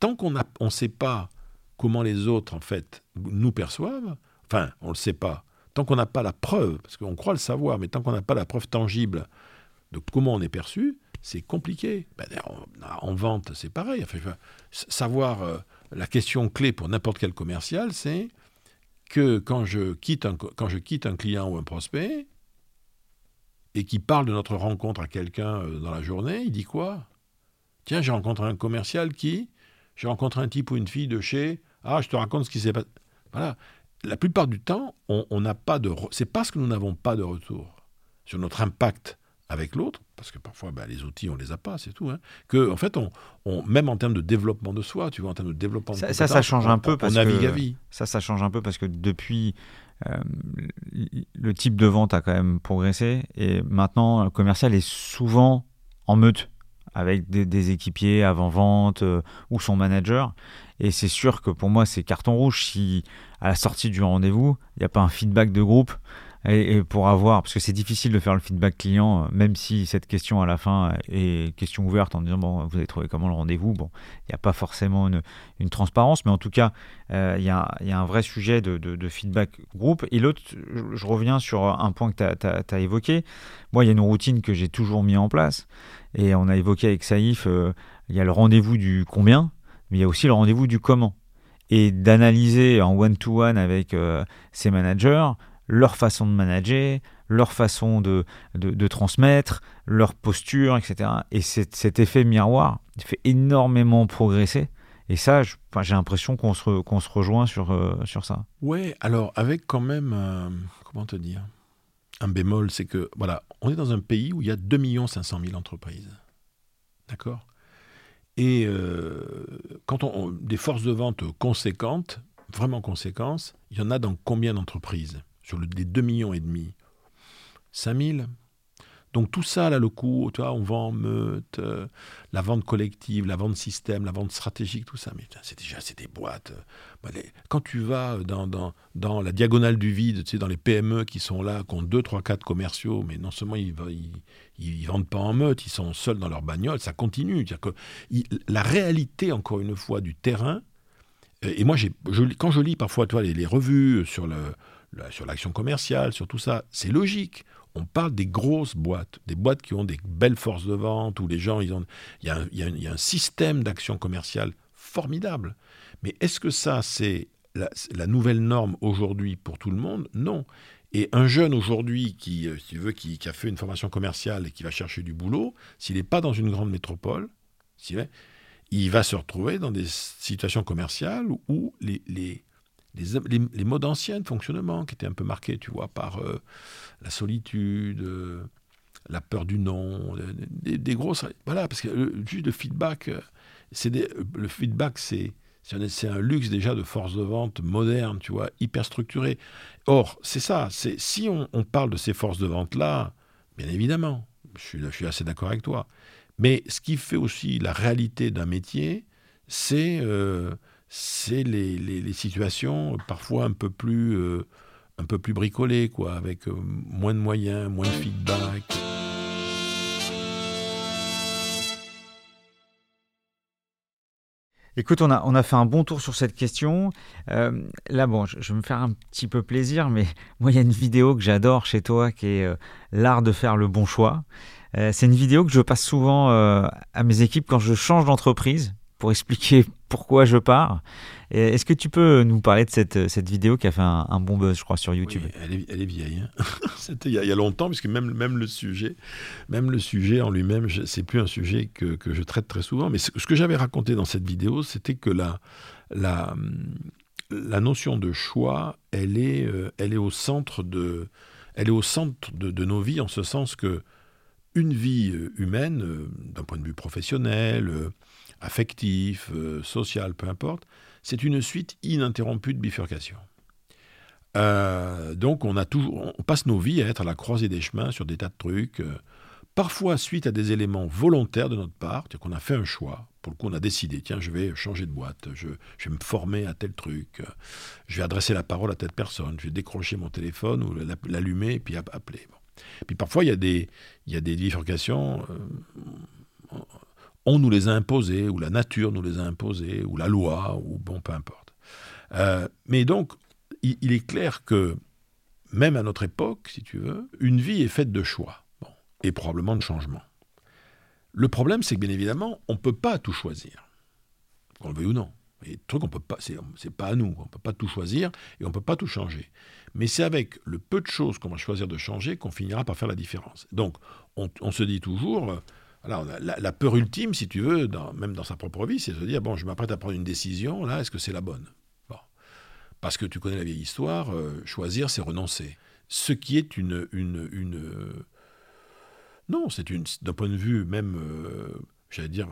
Tant qu'on ne sait pas comment les autres, en fait, nous perçoivent, enfin, on ne le sait pas, tant qu'on n'a pas la preuve, parce qu'on croit le savoir, mais tant qu'on n'a pas la preuve tangible de comment on est perçu, c'est compliqué. Ben, en, vente, c'est pareil. savoir euh, la question clé pour n'importe quel commercial, c'est que quand je, quitte un, quand je quitte un client ou un prospect, et qui parle de notre rencontre à quelqu'un euh, dans la journée, il dit quoi? Tiens, j'ai rencontré un commercial qui j'ai rencontré un type ou une fille de chez. Ah, je te raconte ce qui s'est passé. Voilà. La plupart du temps, on n'a pas de. C'est parce que nous n'avons pas de retour sur notre impact avec l'autre, parce que parfois ben, les outils on les a pas, c'est tout. Hein, que en fait, on, même en termes de développement de soi, tu vois, en termes de développement. De ça, ça, change un peu parce navigue à vie. Ça, ça change un peu parce que depuis. Euh, le type de vente a quand même progressé et maintenant le commercial est souvent en meute avec des, équipiers avant-vente euh, ou son manager. Et c'est sûr que pour moi, c'est carton rouge si à la sortie du rendez-vous, il n'y a pas un feedback de groupe et, pour avoir, parce que c'est difficile de faire le feedback client, même si cette question à la fin est question ouverte en disant bon, vous avez trouvé comment le rendez-vous? Bon, il n'y a pas forcément une, transparence, mais en tout cas, il y, a, un vrai sujet de, feedback groupe. Et l'autre, je, reviens sur un point que tu as, as, évoqué. Moi, il y a une routine que j'ai toujours mis en place, et on a évoqué avec Saïf, il y a le rendez-vous du combien, mais il y a aussi le rendez-vous du comment et d'analyser en one-to-one avec euh, managers leur façon de manager, leur façon de, de, transmettre, leur posture, etc. Et cet effet miroir fait énormément progresser. Et ça, j'ai l'impression qu'on se, se rejoint sur, euh, sur ça. Ouais, alors avec quand même, comment te dire, un bémol, c'est que, voilà, on est dans un pays où il y a 2 500 000 entreprises. D'accord? Et euh, quand on, des forces de vente conséquentes, vraiment conséquentes, il y en a dans combien d'entreprises? Sur les 2 millions et demi? 5000 donc tout ça, là, le coup, tu vois, on vend en meute, euh, la vente collective, la vente système, la vente stratégique, tout ça, mais c'est déjà c'est des boîtes. Euh, quand tu vas dans, la diagonale du vide, tu sais, dans les PME qui sont là, qui ont 2, 3, 4 commerciaux, mais non seulement ils ne vendent pas en meute, ils sont seuls dans leur bagnole, ça continue. Que, la réalité, encore une fois, du terrain, euh, et moi, quand je lis parfois toi, les, les revues sur le, sur l'action commerciale, sur tout ça, c'est logique on parle des grosses boîtes, des boîtes qui ont des belles forces de vente, où les gens, ils ont, il, y a un, système d'action commerciale formidable. Mais est-ce que ça, c'est la, nouvelle norme aujourd'hui pour tout le monde? Non. Et un jeune aujourd'hui qui, euh, si veut, qui, a fait une formation commerciale et qui va chercher du boulot, s'il n'est pas dans une grande métropole, il va se retrouver dans des situations commerciales où les, les, modes anciens de fonctionnement qui étaient un peu marqués, tu vois, par euh, la solitude, euh, la peur du non, des, grosses... Voilà, parce que le, juste de feedback, euh, c'est le feedback, c'est... C'est un luxe déjà de force de vente moderne, tu vois, hyper structuré. Or, c'est ça, c'est si on, parle de ces forces de vente-là, bien évidemment, je suis assez d'accord avec toi. Mais ce qui fait aussi la réalité d'un métier, c'est c'est les, les, situations parfois un peu plus, euh, un peu plus bricolées, quoi, avec euh, moins de moyens, moins de feedback. Écoute, on a, on a fait un bon tour sur cette question. Euh, là, bon, je, vais me faire un petit peu plaisir, mais moi, il y a une vidéo que j'adore chez toi qui est l'art de faire le bon choix. c'est une vidéo que je passe souvent à mes équipes quand je change d'entreprise pour expliquer pourquoi je pars. Est-ce que tu peux nous parler de cette, cette vidéo qui a fait un, bon buzz, je crois, sur YouTube? elle, est, elle, est, vieille. Hein. C'était il, y a longtemps, puisque même, même le sujet, même le sujet en lui-même, c'est plus un sujet que, que, je traite très souvent. Mais ce que j'avais raconté dans cette vidéo, c'était que la, la, la notion de choix, elle est, euh, elle est au centre de, elle est au centre de, de nos vies, en ce sens que une vie euh, humaine, euh, d'un point de vue professionnel, affectif, euh, social, peu importe, c'est une suite ininterrompue de bifurcation. Euh, donc on, a on passe nos vies à être à la croisée des chemins sur des tas de trucs, euh, parfois suite à des éléments volontaires de notre part, c'est-à-dire qu'on a fait un choix, pour le coup on a décidé, tiens je vais changer de boîte, je, vais me former à tel truc, je vais adresser la parole à telle personne, je vais décrocher mon téléphone ou l'allumer et puis appeler. Puis parfois il y a des bifurcations on nous les a imposés, ou la nature nous les a imposés, ou la loi, ou bon, peu importe. Euh, mais donc, il, est clair que, même à notre époque, si tu veux, une vie est faite de choix, et probablement de changements. Le problème, c'est que, bien évidemment, on ne peut pas tout choisir, qu'on le veuille ou non. Et truc, on peut pas, c'est pas à nous, on ne peut pas tout choisir et on ne peut pas tout changer. Mais c'est avec le peu de choses qu'on va choisir de changer qu'on finira par faire la différence. Donc, on se dit toujours, alors, la, peur ultime, si tu veux, même dans sa propre vie, c'est de se dire bon, je m'apprête à prendre une décision, là, est-ce que c'est la bonne? Bon. Parce que tu connais la vieille histoire, euh, choisir, c'est renoncer. Ce qui est une. une, une non, c'est. D'un point de vue même. Euh, j'allais dire,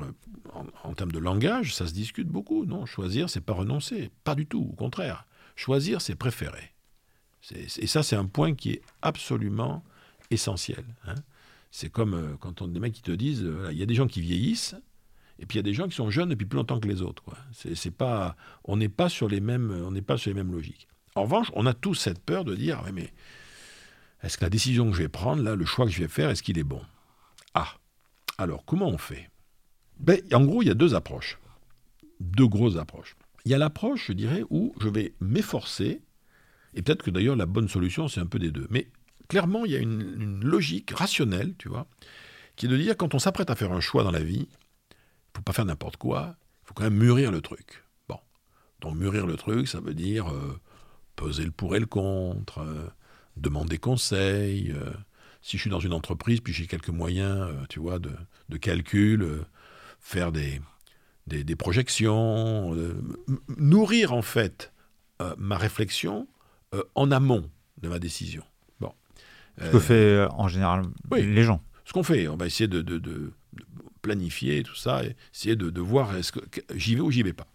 en, termes de langage, ça se discute beaucoup. Non, choisir, c'est pas renoncer. Pas du tout, au contraire. Choisir, c'est préférer. Et ça, c'est un point qui est absolument essentiel. Hein. C'est comme euh, quand on des mecs qui te disent, euh, il y a des gens qui vieillissent, et puis il y a des gens qui sont jeunes depuis plus longtemps que les autres. Pas, on n'est pas sur les mêmes, on n'est pas sur les mêmes logiques. En revanche, on a tous cette peur de dire, mais Est-ce que la décision que je vais prendre, là, le choix que je vais faire, est-ce qu'il est bon? Ah, alors comment on fait? Ben, En gros, il y a deux approches, deux grosses approches. Il y a l'approche, je dirais, où je vais m'efforcer, et peut-être que d'ailleurs la bonne solution, c'est un peu des deux. Mais clairement, il y a une, logique rationnelle, tu vois, qui est de dire quand on s'apprête à faire un choix dans la vie, il faut pas faire n'importe quoi, il faut quand même mûrir le truc. Bon, donc mûrir le truc, ça veut dire euh, peser le pour et le contre, euh, demander conseil. Euh, si je suis dans une entreprise, puis j'ai quelques moyens, tu vois, de, calcul, faire des, projections, nourrir en fait ma réflexion en amont de ma décision. Ce que fait en général les gens. Ce qu'on fait, on va essayer de, planifier tout ça, et essayer de, voir est-ce que j'y vais ou j'y vais pas.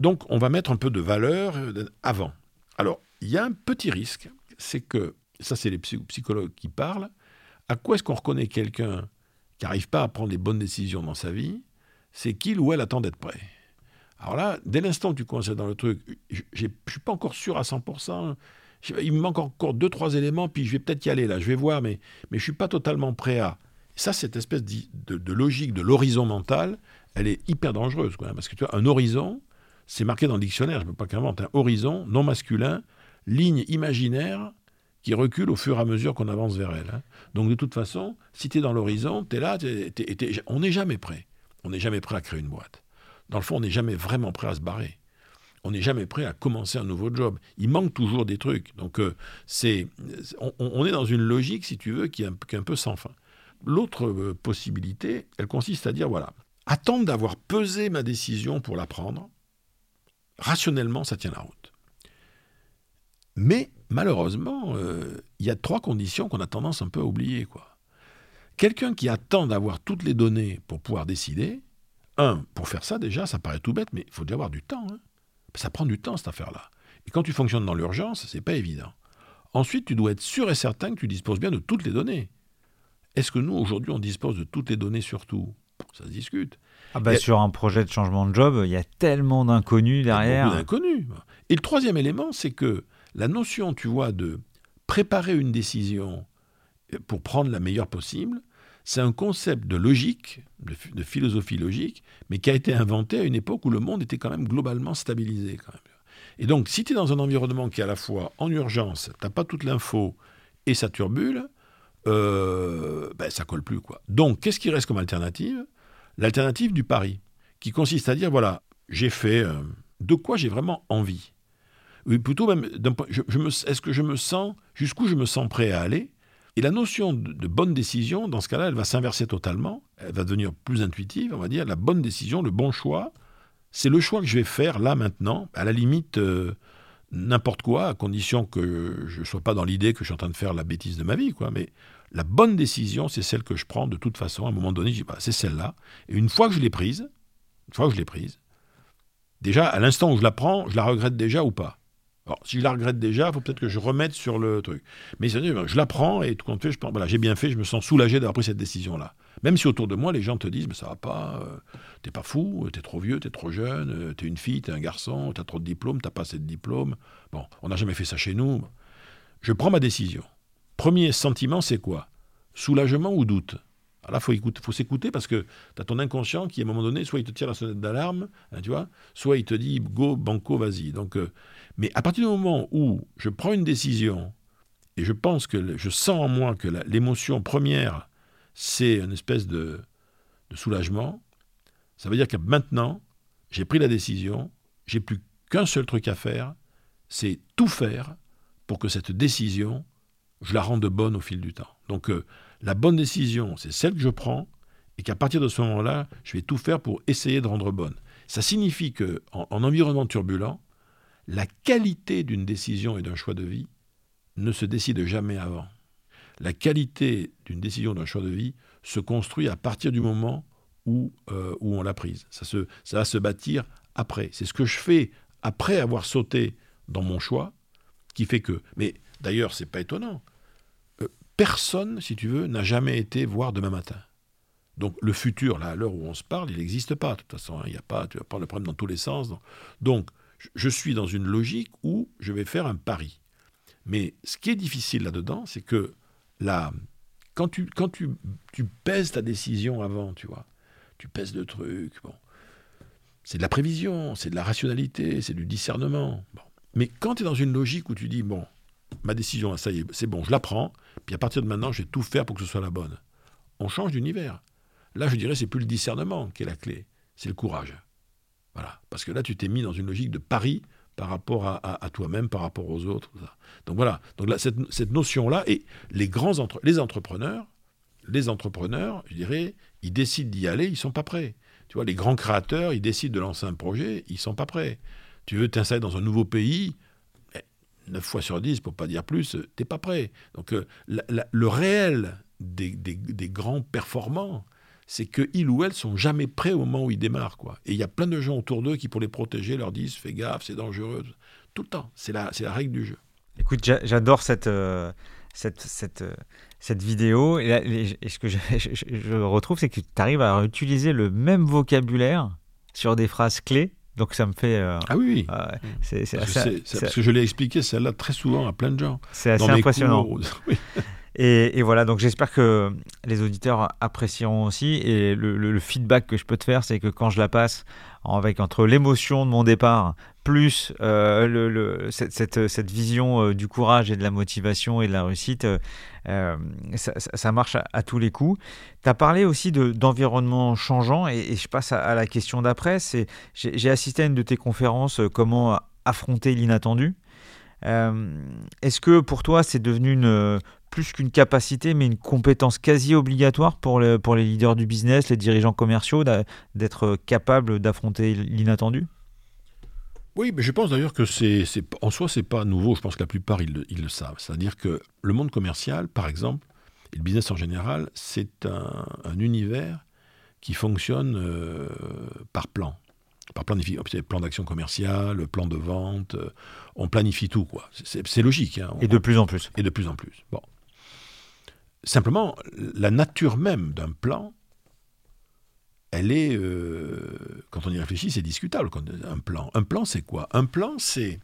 Donc, on va mettre un peu de valeur euh, avant. Alors, il y a un petit risque, c'est que, ça c'est les psychologues qui parlent, à quoi est-ce qu'on reconnaît quelqu'un qui n'arrive pas à prendre les bonnes décisions dans sa vie C'est qu'il ou elle attend d'être prêt. Alors là, dès l'instant que tu commences dans le truc, je ne suis pas encore sûr à 100%, il me manque encore deux, trois éléments, puis je vais peut-être y aller là, je vais voir, mais, mais je ne suis pas totalement prêt à. Ça, cette espèce de, logique de l'horizon mental, elle est hyper dangereuse. Quoi, parce que tu vois, un horizon, c'est marqué dans le dictionnaire, je ne peux pas qu'inventer, un horizon non masculin, ligne imaginaire qui recule au fur et à mesure qu'on avance vers elle. Hein. Donc de toute façon, si tu es dans l'horizon, tu es là, on n'est jamais prêt. On n'est jamais prêt à créer une boîte. Dans le fond, on n'est jamais vraiment prêt à se barrer on n'est jamais prêt à commencer un nouveau job. Il manque toujours des trucs. Donc, euh, c'est, on, est dans une logique, si tu veux, qui est un, peu sans fin. L'autre euh, possibilité, elle consiste à dire voilà, attendre d'avoir pesé ma décision pour la prendre, rationnellement, ça tient la route. Mais malheureusement, euh, il y a trois conditions qu'on a tendance un peu à oublier. Quoi. Quelqu'un qui attend d'avoir toutes les données pour pouvoir décider, un, pour faire ça déjà, ça paraît tout bête, mais il faut déjà avoir du temps. Hein. Ça prend du temps, cette affaire-là. Et quand tu fonctionnes dans l'urgence, c'est pas évident. Ensuite, tu dois être sûr et certain que tu disposes bien de toutes les données. Est-ce que nous, aujourd'hui, on dispose de toutes les données sur tout? Ça se discute. Ah bah, Sur un projet de changement de job, il y a tellement d'inconnus derrière. d'inconnus. Et le troisième élément, c'est que la notion, tu vois, de préparer une décision pour prendre la meilleure possible, c'est un concept de logique, de, philosophie logique, mais qui a été inventé à une époque où le monde était quand même globalement stabilisé. Et donc, si tu es dans un environnement qui est à la fois en urgence, tu n'as pas toute l'info et ça turbule, euh, ben, ça colle plus. quoi. Donc, qu'est-ce qui reste comme alternative? L'alternative du pari, qui consiste à dire, voilà, j'ai fait euh, de quoi j'ai vraiment envie? Plutôt même, je, est-ce que je me sens, jusqu'où je me sens prêt à aller? Et la notion de, bonne décision, dans ce cas-là, elle va s'inverser totalement, elle va devenir plus intuitive, on va dire, la bonne décision, le bon choix, c'est le choix que je vais faire là maintenant, à la limite euh, n'importe quoi, à condition que je ne sois pas dans l'idée que je suis en train de faire la bêtise de ma vie, quoi. Mais la bonne décision, c'est celle que je prends de toute façon. À un moment donné, je dis, bah, c'est celle-là. Et une fois que je l'ai prise, une fois que je l'ai prise, déjà, à l'instant où je la prends, je la regrette déjà ou pas? Alors, si je la regrette déjà, il faut peut-être que je remette sur le truc. Mais je la prends et tout compte fait, j'ai bien fait, je me sens soulagé d'avoir pris cette décision-là. Même si autour de moi, les gens te disent, mais ça va pas, euh, t'es pas fou, t'es trop vieux, t'es trop jeune, euh, t'es une fille, t'es un garçon, t'as trop de diplômes, t'as pas assez de diplômes. Bon, on n'a jamais fait ça chez nous. Je prends ma décision. Premier sentiment, c'est quoi? Soulagement ou doute? Alors là, il faut, faut s'écouter parce que tu as ton inconscient qui, à un moment donné, soit il te tire la sonnette d'alarme, hein, tu vois, soit il te dit go, banco, vas-y. Donc, euh, mais à partir du moment où je prends une décision et je pense que je sens en moi que l'émotion première, c'est une espèce de, soulagement, ça veut dire que maintenant, j'ai pris la décision, j'ai plus qu'un seul truc à faire, c'est tout faire pour que cette décision, je la rende bonne au fil du temps. Donc euh, la bonne décision, c'est celle que je prends, et qu'à partir de ce moment-là, je vais tout faire pour essayer de rendre bonne. Ça signifie que en environnement turbulent, la qualité d'une décision et d'un choix de vie ne se décide jamais avant. La qualité d'une décision, d'un choix de vie se construit à partir du moment où, euh, on l'a prise. Ça, se, va se bâtir après. C'est ce que je fais après avoir sauté dans mon choix qui fait que. Mais d'ailleurs, c'est pas étonnant. Personne, si tu veux, n'a jamais été voir demain matin. Donc le futur, là, à l'heure où on se parle, il n'existe pas. De toute façon, il n'y a pas, tu vas le prendre dans tous les sens. Donc, je suis dans une logique où je vais faire un pari. Mais ce qui est difficile là-dedans, c'est que là, quand, tu, quand tu, tu pèses ta décision avant, tu vois, tu pèses le truc, bon, c'est de la prévision, c'est de la rationalité, c'est du discernement. Mais quand tu es dans une logique où tu dis, bon, ma décision, ça y est, c'est bon, je la prends, puis à partir de maintenant, je vais tout faire pour que ce soit la bonne. On change d'univers. Là, je dirais, c'est plus le discernement qui est la clé, c'est le courage. Voilà. Parce que là, tu t'es mis dans une logique de pari par rapport à, toi-même, par rapport aux autres. Donc voilà. Donc cette, notion-là, et les grands entrepreneurs, les entrepreneurs, je dirais, ils décident d'y aller, ils sont pas prêts. Tu vois, les grands créateurs, ils décident de lancer un projet, ils sont pas prêts. Tu veux t'installer dans un nouveau pays, 9 fois sur 10, pour pas dire plus, t'es pas prêt. Donc euh, le réel des, des, grands performants, c'est qu'ils ou elles sont jamais prêts au moment où ils démarrent. Quoi. Et il y a plein de gens autour d'eux qui, pour les protéger, leur disent fais gaffe, c'est dangereux. Tout le temps. C'est la, la règle du jeu. Écoute, j'adore cette, euh, cette, cette, euh, cette vidéo. Et, ce que je, retrouve, c'est que tu arrives à utiliser le même vocabulaire sur des phrases clés. Donc ça me fait. Euh, ah oui, oui. c'est, parce que je l'ai expliqué celle-là très souvent à plein de gens. C'est assez impressionnant. Et, voilà, donc j'espère que les auditeurs apprécieront aussi. Et le, feedback que je peux te faire, c'est que quand je la passe avec entre l'émotion de mon départ plus euh, cette, vision euh, du courage et de la motivation et de la réussite, euh, ça, marche à, tous les coups. Tu as parlé aussi d'environnement changeant et, je passe à, la question d'après. J'ai assisté à une de tes conférences, comment affronter l'inattendu. Est-ce que pour toi c'est devenu une, plus qu'une capacité, mais une compétence quasi obligatoire pour, pour les leaders du business, les dirigeants commerciaux, d'être capables d'affronter l'inattendu? Oui, mais je pense d'ailleurs que c'est, en soi, c'est pas nouveau. Je pense que la plupart, ils, le savent. C'est-à-dire que le monde commercial, par exemple, et le business en général, c'est un, univers qui fonctionne euh, par plan. Par plan, plan d'action commerciale, plan de vente, euh, on planifie tout. quoi. C'est, logique. Hein. et de plus en plus. Et de plus en plus. Bon. Simplement, la nature même d'un plan, elle est, euh, quand on y réfléchit, c'est discutable. Un plan, un plan, c'est quoi? Un plan, c'est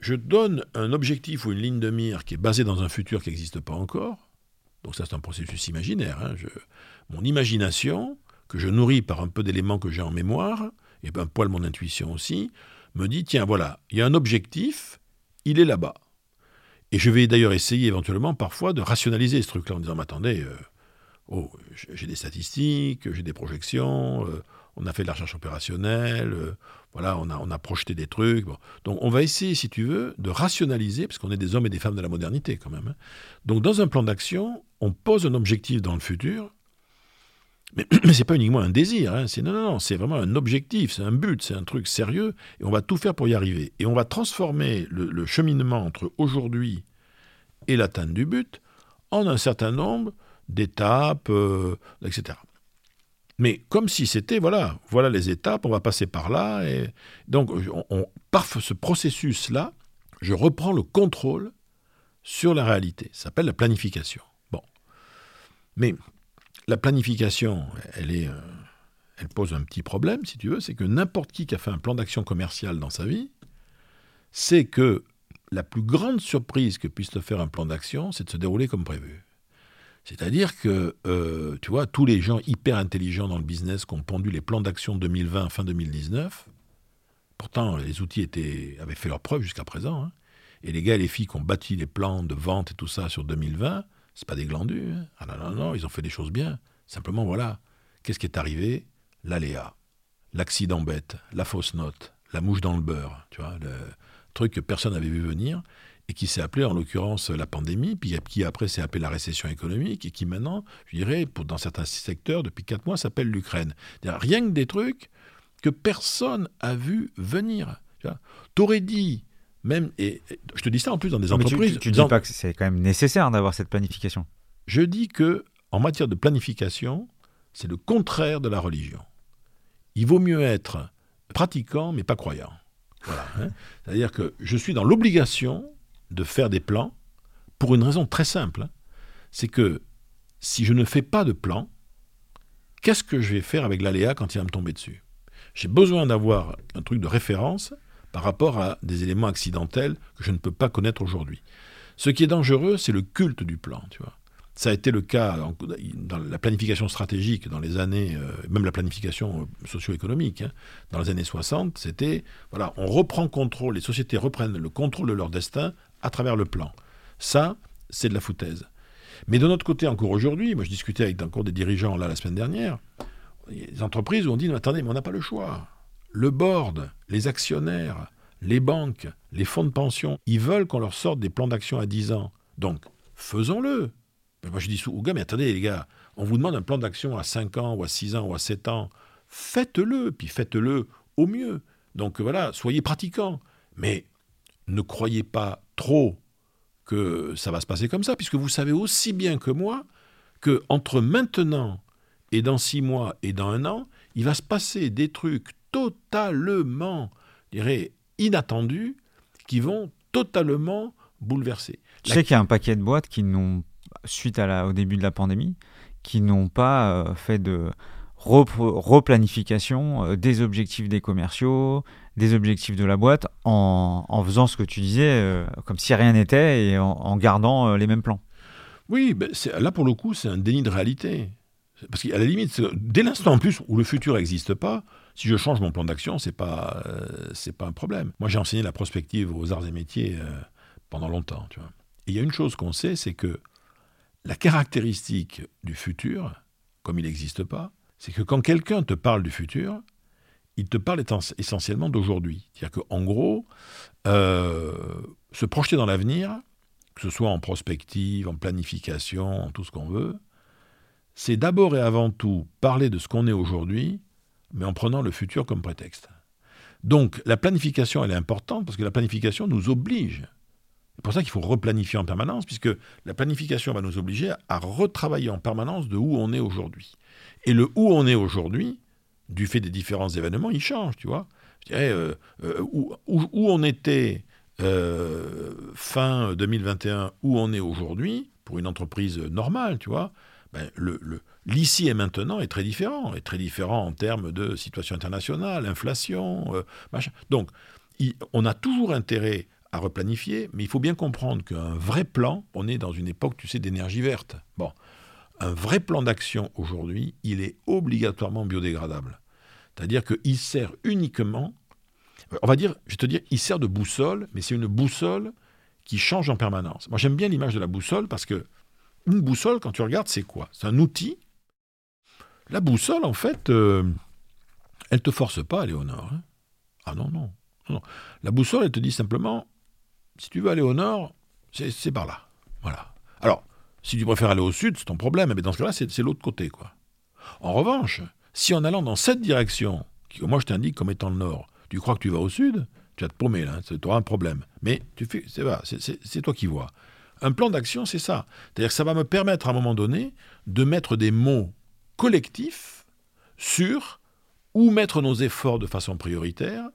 je donne un objectif ou une ligne de mire qui est basée dans un futur qui n'existe pas encore. Donc ça, c'est un processus imaginaire. Hein. mon imagination, que je nourris par un peu d'éléments que j'ai en mémoire, et un poil mon intuition aussi, me dit, tiens, voilà, il y a un objectif, il est là-bas. Et je vais d'ailleurs essayer éventuellement parfois de rationaliser ce truc-là en disant, mais attendez, euh, oh, j'ai des statistiques, j'ai des projections, euh, on a fait de la recherche opérationnelle, euh, voilà, on a, on a projeté des trucs. Donc on va essayer, si tu veux, de rationaliser, parce qu'on est des hommes et des femmes de la modernité quand même. Hein. Donc dans un plan d'action, on pose un objectif dans le futur, mais, mais ce n'est pas uniquement un désir, hein. c'est non, non, non, c'est vraiment un objectif, c'est un but, c'est un truc sérieux, et on va tout faire pour y arriver. Et on va transformer le, cheminement entre aujourd'hui et l'atteinte du but en un certain nombre d'étapes, euh, etc. Mais comme si c'était, voilà, voilà les étapes, on va passer par là. Et donc, on, par ce processus-là, je reprends le contrôle sur la réalité. Ça s'appelle la planification. Bon. Mais la planification, elle, est, euh, elle pose un petit problème, si tu veux, c'est que n'importe qui qui a fait un plan d'action commercial dans sa vie, sait que la plus grande surprise que puisse te faire un plan d'action, c'est de se dérouler comme prévu. C'est-à-dire que, euh, tu vois, tous les gens hyper intelligents dans le business qui ont pondu les plans d'action 2020 fin 2019, pourtant les outils avaient fait leur preuve jusqu'à présent, hein, et les gars et les filles qui ont bâti les plans de vente et tout ça sur 2020, c'est pas des glandus. Hein. Ah non, non, non, ils ont fait des choses bien. Simplement, voilà. Qu'est-ce qui est arrivé? L'aléa, l'accident bête, la fausse note, la mouche dans le beurre, tu vois, le truc que personne n'avait vu venir et qui s'est appelé en l'occurrence la pandémie, puis qui après s'est appelé la récession économique et qui maintenant, je dirais, pour, dans certains secteurs, depuis quatre mois, s'appelle l'Ukraine. Rien que des trucs que personne a vu venir. Tu aurais dit même, et je te dis ça en plus dans des entreprises. tu, ne dis pas que c'est quand même nécessaire d'avoir cette planification. Je dis que en matière de planification, c'est le contraire de la religion. Il vaut mieux être pratiquant mais pas croyant. Hein. C'est-à-dire que je suis dans l'obligation de faire des plans pour une raison très simple. Hein. C'est que si je ne fais pas de plan, qu'est-ce que je vais faire avec l'aléa quand il va me tomber dessus? J'ai besoin d'avoir un truc de référence par rapport à des éléments accidentels que je ne peux pas connaître aujourd'hui. Ce qui est dangereux, c'est le culte du plan, tu vois. Ça a été le cas dans la planification stratégique dans les années, euh, même la planification euh, socio-économique, hein. dans les années 60, c'était, voilà, on reprend contrôle, les sociétés reprennent le contrôle de leur destin à travers le plan. Ça, c'est de la foutaise. Mais de notre côté, encore aujourd'hui, moi je discutais avec encore des dirigeants là la semaine dernière, les entreprises ont dit, attendez, mais on n'a pas le choix. Le board, les actionnaires, les banques, les fonds de pension, ils veulent qu'on leur sorte des plans d'action à 10 ans. Donc, faisons-le. Mais moi, je dis aux gars, mais attendez, les gars, on vous demande un plan d'action à 5 ans, ou à 6 ans, ou à 7 ans. Faites-le, puis faites-le au mieux. Donc voilà, soyez pratiquants. Mais ne croyez pas trop que ça va se passer comme ça, puisque vous savez aussi bien que moi que entre maintenant et dans six mois et dans un an, il va se passer des trucs totalement, je dirais, inattendus, qui vont totalement bouleverser. Tu sais qu'il y a un paquet de boîtes qui n'ont suite à la, au début de la pandémie, qui n'ont pas euh, fait de replanification euh, des objectifs des commerciaux, des objectifs de la boîte, en, en faisant ce que tu disais, euh, comme si rien n'était, et en, gardant les mêmes plans. Oui, ben là pour le coup, c'est un déni de réalité. Parce qu'à la limite, dès l'instant en plus où le futur n'existe pas, si je change mon plan d'action, c'est pas c'est pas un problème. Moi, j'ai enseigné la prospective aux arts et métiers pendant longtemps, tu vois. Et il y a une chose qu'on sait, c'est que la caractéristique du futur, comme il n'existe pas, c'est que quand quelqu'un te parle du futur, il te parle essentiellement d'aujourd'hui. C'est-à-dire qu'en gros, euh, se projeter dans l'avenir, que ce soit en prospective, en planification, en tout ce qu'on veut, c'est d'abord et avant tout parler de ce qu'on est aujourd'hui, mais en prenant le futur comme prétexte. Donc la planification, elle est importante parce que la planification nous oblige c'est pour ça qu'il faut replanifier en permanence, puisque la planification va nous obliger à retravailler en permanence de où on est aujourd'hui. Et le où on est aujourd'hui, du fait des différents événements, il change, tu vois. Je dirais, euh, euh, où, on était euh, fin 2021, où on est aujourd'hui, pour une entreprise normale, tu vois, ben, le, l'ici et maintenant est très différent, est très différent en termes de situation internationale, inflation, machin. Donc, on a toujours intérêt à replanifier, mais il faut bien comprendre qu'un vrai plan, on est dans une époque, tu sais, d'énergie verte. Bon, un vrai plan d'action aujourd'hui, il est obligatoirement biodégradable. C'est-à-dire qu'il sert uniquement, on va dire, je te dire, il sert de boussole, mais c'est une boussole qui change en permanence. Moi, j'aime bien l'image de la boussole parce que une boussole, quand tu regardes, c'est quoi? C'est un outil. La boussole, en fait, euh, elle te force pas à aller au nord. Hein. ah non, non. La boussole, elle te dit simplement, si tu veux aller au nord, c'est par là. Voilà. Alors, si tu préfères aller au sud, c'est ton problème, mais dans ce cas-là, c'est l'autre côté, quoi. En revanche, si en allant dans cette direction, que moi je t'indique comme étant le nord, tu crois que tu vas au sud, tu vas te paumer, là, tu auras un problème. Mais tu fais, c'est toi qui vois. Un plan d'action, c'est ça. C'est-à-dire que ça va me permettre à un moment donné de mettre des mots collectifs sur où mettre nos efforts de façon prioritaire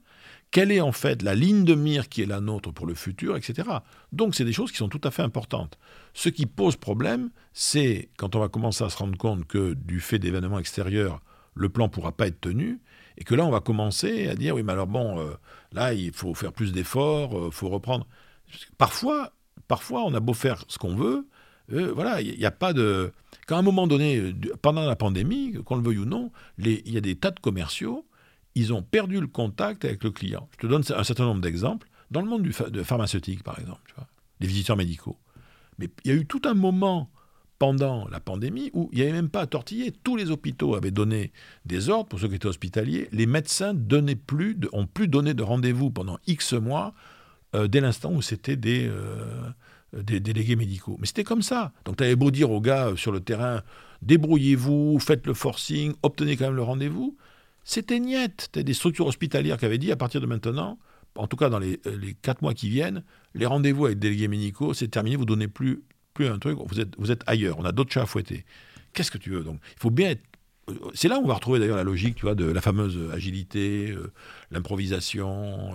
quelle est en fait la ligne de mire qui est la nôtre pour le futur, etc. Donc c'est des choses qui sont tout à fait importantes. Ce qui pose problème, c'est quand on va commencer à se rendre compte que du fait d'événements extérieurs, le plan ne pourra pas être tenu, et que là on va commencer à dire, oui mais alors bon, euh, là il faut faire plus d'efforts, il euh, faut reprendre. Parfois, parfois on a beau faire ce qu'on veut, euh, voilà, il n'y a, pas de... Quand à un moment donné, pendant la pandémie, qu'on le veuille ou non, il y a des tas de commerciaux ils ont perdu le contact avec le client. Je te donne un certain nombre d'exemples. Dans le monde du de pharmaceutique, par exemple, tu vois, les visiteurs médicaux. Mais il y a eu tout un moment pendant la pandémie où il n'y avait même pas à tortiller. Tous les hôpitaux avaient donné des ordres pour ceux qui étaient hospitaliers. Les médecins donnaient plus ont plus donné de rendez-vous pendant X mois euh, dès l'instant où c'était des, euh, des délégués médicaux. Mais c'était comme ça. Donc tu avais beau dire aux gars euh, sur le terrain, débrouillez-vous, faites le forcing, obtenez quand même le rendez-vous. C'était niette. C'était des structures hospitalières qui avaient dit à partir de maintenant, en tout cas dans les, euh, les quatre mois qui viennent, les rendez-vous avec délégués médicaux, c'est terminé, vous ne donnez plus, plus un truc, vous êtes, vous êtes ailleurs, on a d'autres chats à fouetter. Qu'est-ce que tu veux Donc, il faut bien être. Euh, c'est là où on va retrouver d'ailleurs la logique, tu vois, de la fameuse agilité, euh, l'improvisation,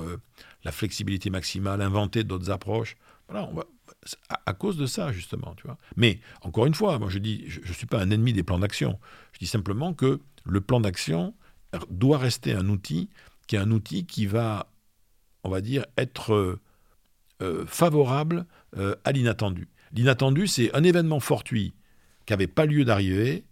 la flexibilité maximale, inventer d'autres approches. Voilà, on va, à, cause de ça, justement, tu vois. Mais, encore une fois, je dis, je ne suis pas un ennemi des plans d'action. Je dis simplement que le plan d'action, doit rester un outil qui est un outil qui va on va dire, être favorable à l'inattendu. L'inattendu, c'est un événement fortuit qui n'avait pas lieu d'arriver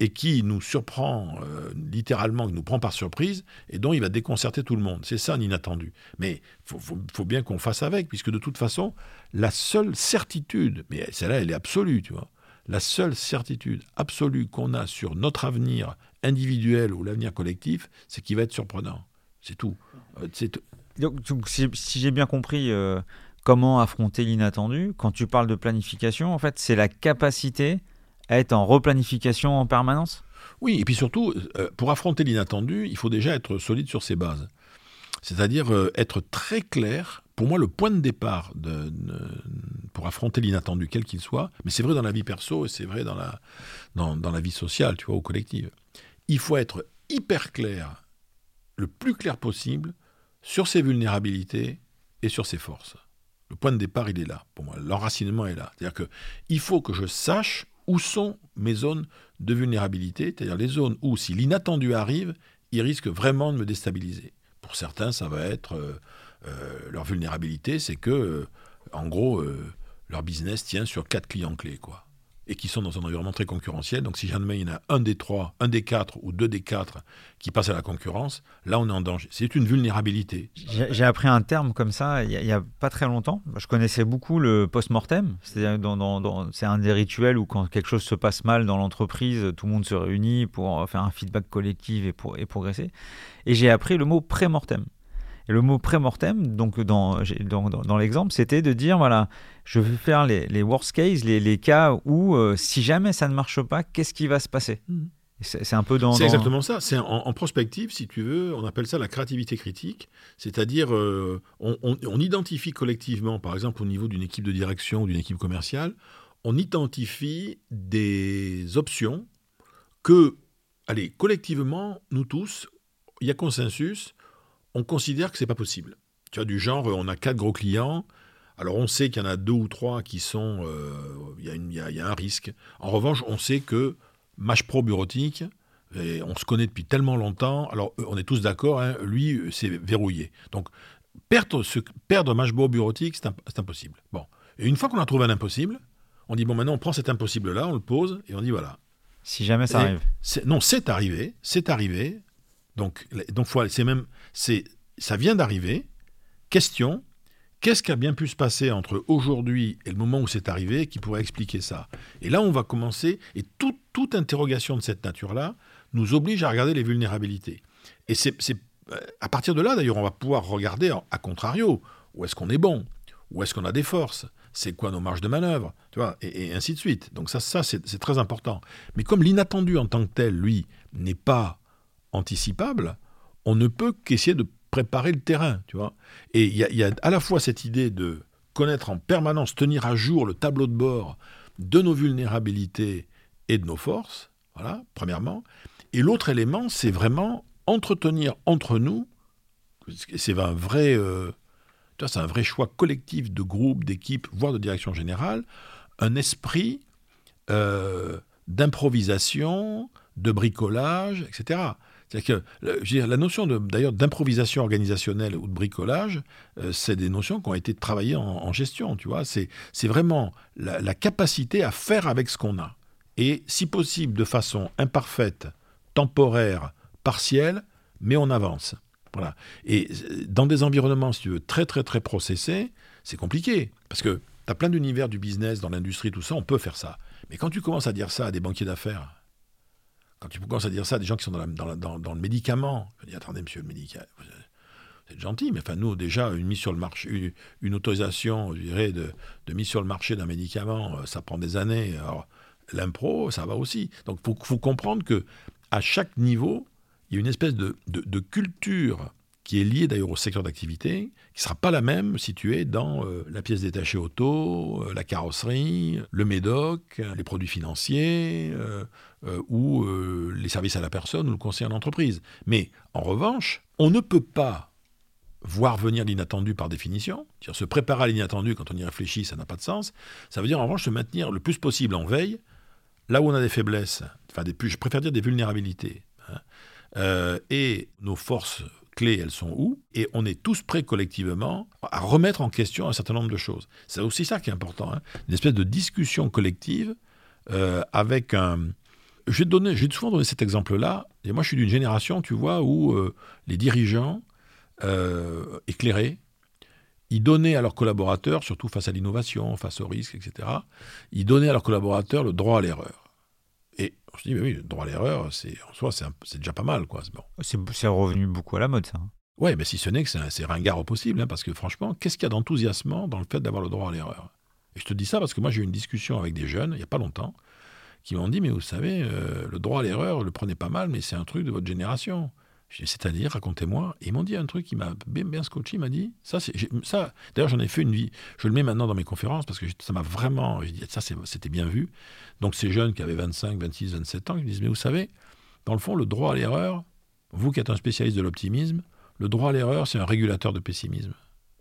et qui nous surprend euh, littéralement, qui nous prend par surprise, et dont il va déconcerter tout le monde. C'est ça un inattendu. Mais il faut, bien qu'on fasse avec, puisque de toute façon, la seule certitude, mais celle-là, elle est absolue, tu vois, la seule certitude absolue qu'on a sur notre avenir individuel ou l'avenir collectif, c'est qu'il va être surprenant. C'est tout. Euh, donc, si, j'ai bien compris, euh, comment affronter l'inattendu, quand tu parles de planification, en fait, c'est la capacité être en replanification en permanence? Oui, et puis surtout, euh, pour affronter l'inattendu, il faut déjà être solide sur ses bases. C'est-à-dire euh, être très clair. Pour moi, le point de départ pour affronter l'inattendu, quel qu'il soit, mais c'est vrai dans la vie perso et c'est vrai dans la, dans, dans la vie sociale, tu vois, au collectif. Il faut être hyper clair, le plus clair possible, sur ses vulnérabilités et sur ses forces. Le point de départ, il est là, pour moi. L'enracinement est là. C'est-à-dire qu'il faut que je sache où sont mes zones de vulnérabilité, c'est-à-dire les zones où, si l'inattendu arrive, il risque vraiment de me déstabiliser. Pour certains, ça va être euh, euh, leur vulnérabilité, c'est que, euh, en gros, leur business tient sur quatre clients clés, quoi et qui sont dans un environnement très concurrentiel. Donc si jamais il y en a un des trois, un des quatre ou deux des quatre qui passent à la concurrence, là on est en danger. C'est une vulnérabilité. J'ai appris un terme comme ça il n'y a, pas très longtemps. Je connaissais beaucoup le post-mortem. C'est un des rituels où quand quelque chose se passe mal dans l'entreprise, tout le monde se réunit pour faire un feedback collectif et progresser. Et j'ai appris le mot pré-mortem. Et le mot pré-mortem, donc dans, dans, dans l'exemple, c'était de dire voilà, je vais faire les, les worst cases, les, les cas où euh, si jamais ça ne marche pas, qu'est-ce qui va se passer mmh. C'est un peu dans. C'est exactement ça. C'est en, prospective, si tu veux, on appelle ça la créativité critique. C'est-à-dire, euh, on, on, on, identifie collectivement, par exemple, au niveau d'une équipe de direction ou d'une équipe commerciale, on identifie des options que, allez, collectivement, nous tous, il y a consensus on considère que c'est pas possible. Tu vois, du genre, on a quatre gros clients. Alors on sait qu'il y en a deux ou trois qui sont, euh, il y, a un risque. En revanche, on sait que Mash Pro bureautique, et on se connaît depuis tellement longtemps. Alors on est tous d'accord, hein, lui c'est verrouillé. Donc perdre, ce, perdre Pro bureautique, c'est impossible. Bon, et une fois qu'on a trouvé un impossible, on dit bon maintenant on prend cet impossible là, on le pose et on dit voilà. Si jamais ça arrive. Non, c'est arrivé, c'est arrivé. Donc, donc c'est même, c'est, ça vient d'arriver. Question, qu'est-ce qui a bien pu se passer entre aujourd'hui et le moment où c'est arrivé qui pourrait expliquer ça? Et là, on va commencer, et toute interrogation de cette nature-là nous oblige à regarder les vulnérabilités. Et c'est, à partir de là, d'ailleurs, on va pouvoir regarder, à contrario, où est-ce qu'on est bon, où est-ce qu'on a des forces, c'est quoi nos marges de manœuvre, tu vois, et, ainsi de suite. Donc ça, ça c'est très important. Mais comme l'inattendu en tant que tel, lui, n'est pas anticipable, on ne peut qu'essayer de préparer le terrain, tu vois. Et il y, a à la fois cette idée de connaître en permanence, tenir à jour le tableau de bord de nos vulnérabilités et de nos forces, voilà, premièrement. Et l'autre élément, c'est vraiment entretenir entre nous, c'est un vrai, euh, c'est un vrai choix collectif de groupe, d'équipe, voire de direction générale, un esprit euh, d'improvisation, de bricolage, etc. C'est-à-dire que la notion d'ailleurs d'improvisation organisationnelle ou de bricolage, euh, c'est des notions qui ont été travaillées en, gestion, tu vois. C'est vraiment la, capacité à faire avec ce qu'on a. Et si possible de façon imparfaite, temporaire, partielle, mais on avance. Voilà. Et euh, dans des environnements, si tu veux, très très très processés, c'est compliqué. Parce que tu as plein d'univers du business, dans l'industrie, tout ça, on peut faire ça. Mais quand tu commences à dire ça à des banquiers d'affaires, quand tu commences à dire ça à des gens qui sont dans, le médicament, je dis attendez, monsieur le médicament, c'est gentil, mais enfin, nous, déjà, une mise sur le marché, une, autorisation, je dirais, de, mise sur le marché d'un médicament, euh, ça prend des années. Alors, l'impro, ça va aussi. Donc, il faut, comprendre que à chaque niveau, il y a une espèce de culture qui est liée d'ailleurs au secteur d'activité, qui ne sera pas la même si tu es dans euh, la pièce détachée auto, euh, la carrosserie, le médoc, les produits financiers, euh, ou les services à la personne ou le conseil en entreprise. Mais en revanche, on ne peut pas voir venir l'inattendu par définition, dire se préparer à l'inattendu quand on y réfléchit, ça n'a pas de sens. Ça veut dire en revanche se maintenir le plus possible en veille, là où on a des faiblesses, enfin des, je préfère dire des vulnérabilités, hein, et nos forces clés, elles sont où, et on est tous prêts collectivement à remettre en question un certain nombre de choses. C'est aussi ça qui est important, hein. une espèce de discussion collective euh, avec un... J'ai souvent donné cet exemple-là, et moi je suis d'une génération, tu vois, où euh, les dirigeants euh, éclairés, ils donnaient à leurs collaborateurs, surtout face à l'innovation, face au risque, etc., ils donnaient à leurs collaborateurs le droit à l'erreur. On se dit, mais oui, le droit à l'erreur, c'est, en soi, c'est, déjà pas mal. quoi. Bon. C'est, revenu beaucoup à la mode, ça. Oui, mais si ce n'est que c'est, ringard au possible, hein, parce que franchement, qu'est-ce qu'il y a d'enthousiasmant dans le fait d'avoir le droit à l'erreur? Et je te dis ça parce que moi, j'ai eu une discussion avec des jeunes, il n'y a pas longtemps, qui m'ont dit, mais vous savez, euh, le droit à l'erreur, le prenez pas mal, mais c'est un truc de votre génération. C'est-à-dire, racontez-moi. ils m'ont dit un truc qui m'a bien, bien scotché. Il m'a dit, ça, ça d'ailleurs, j'en ai fait une vie. Je le mets maintenant dans mes conférences parce que ça m'a vraiment. Dit, ça, c'était bien vu. Donc, ces jeunes qui avaient 25, 26, 27 ans, ils me disent, mais vous savez, dans le fond, le droit à l'erreur, vous qui êtes un spécialiste de l'optimisme, le droit à l'erreur, c'est un régulateur de pessimisme.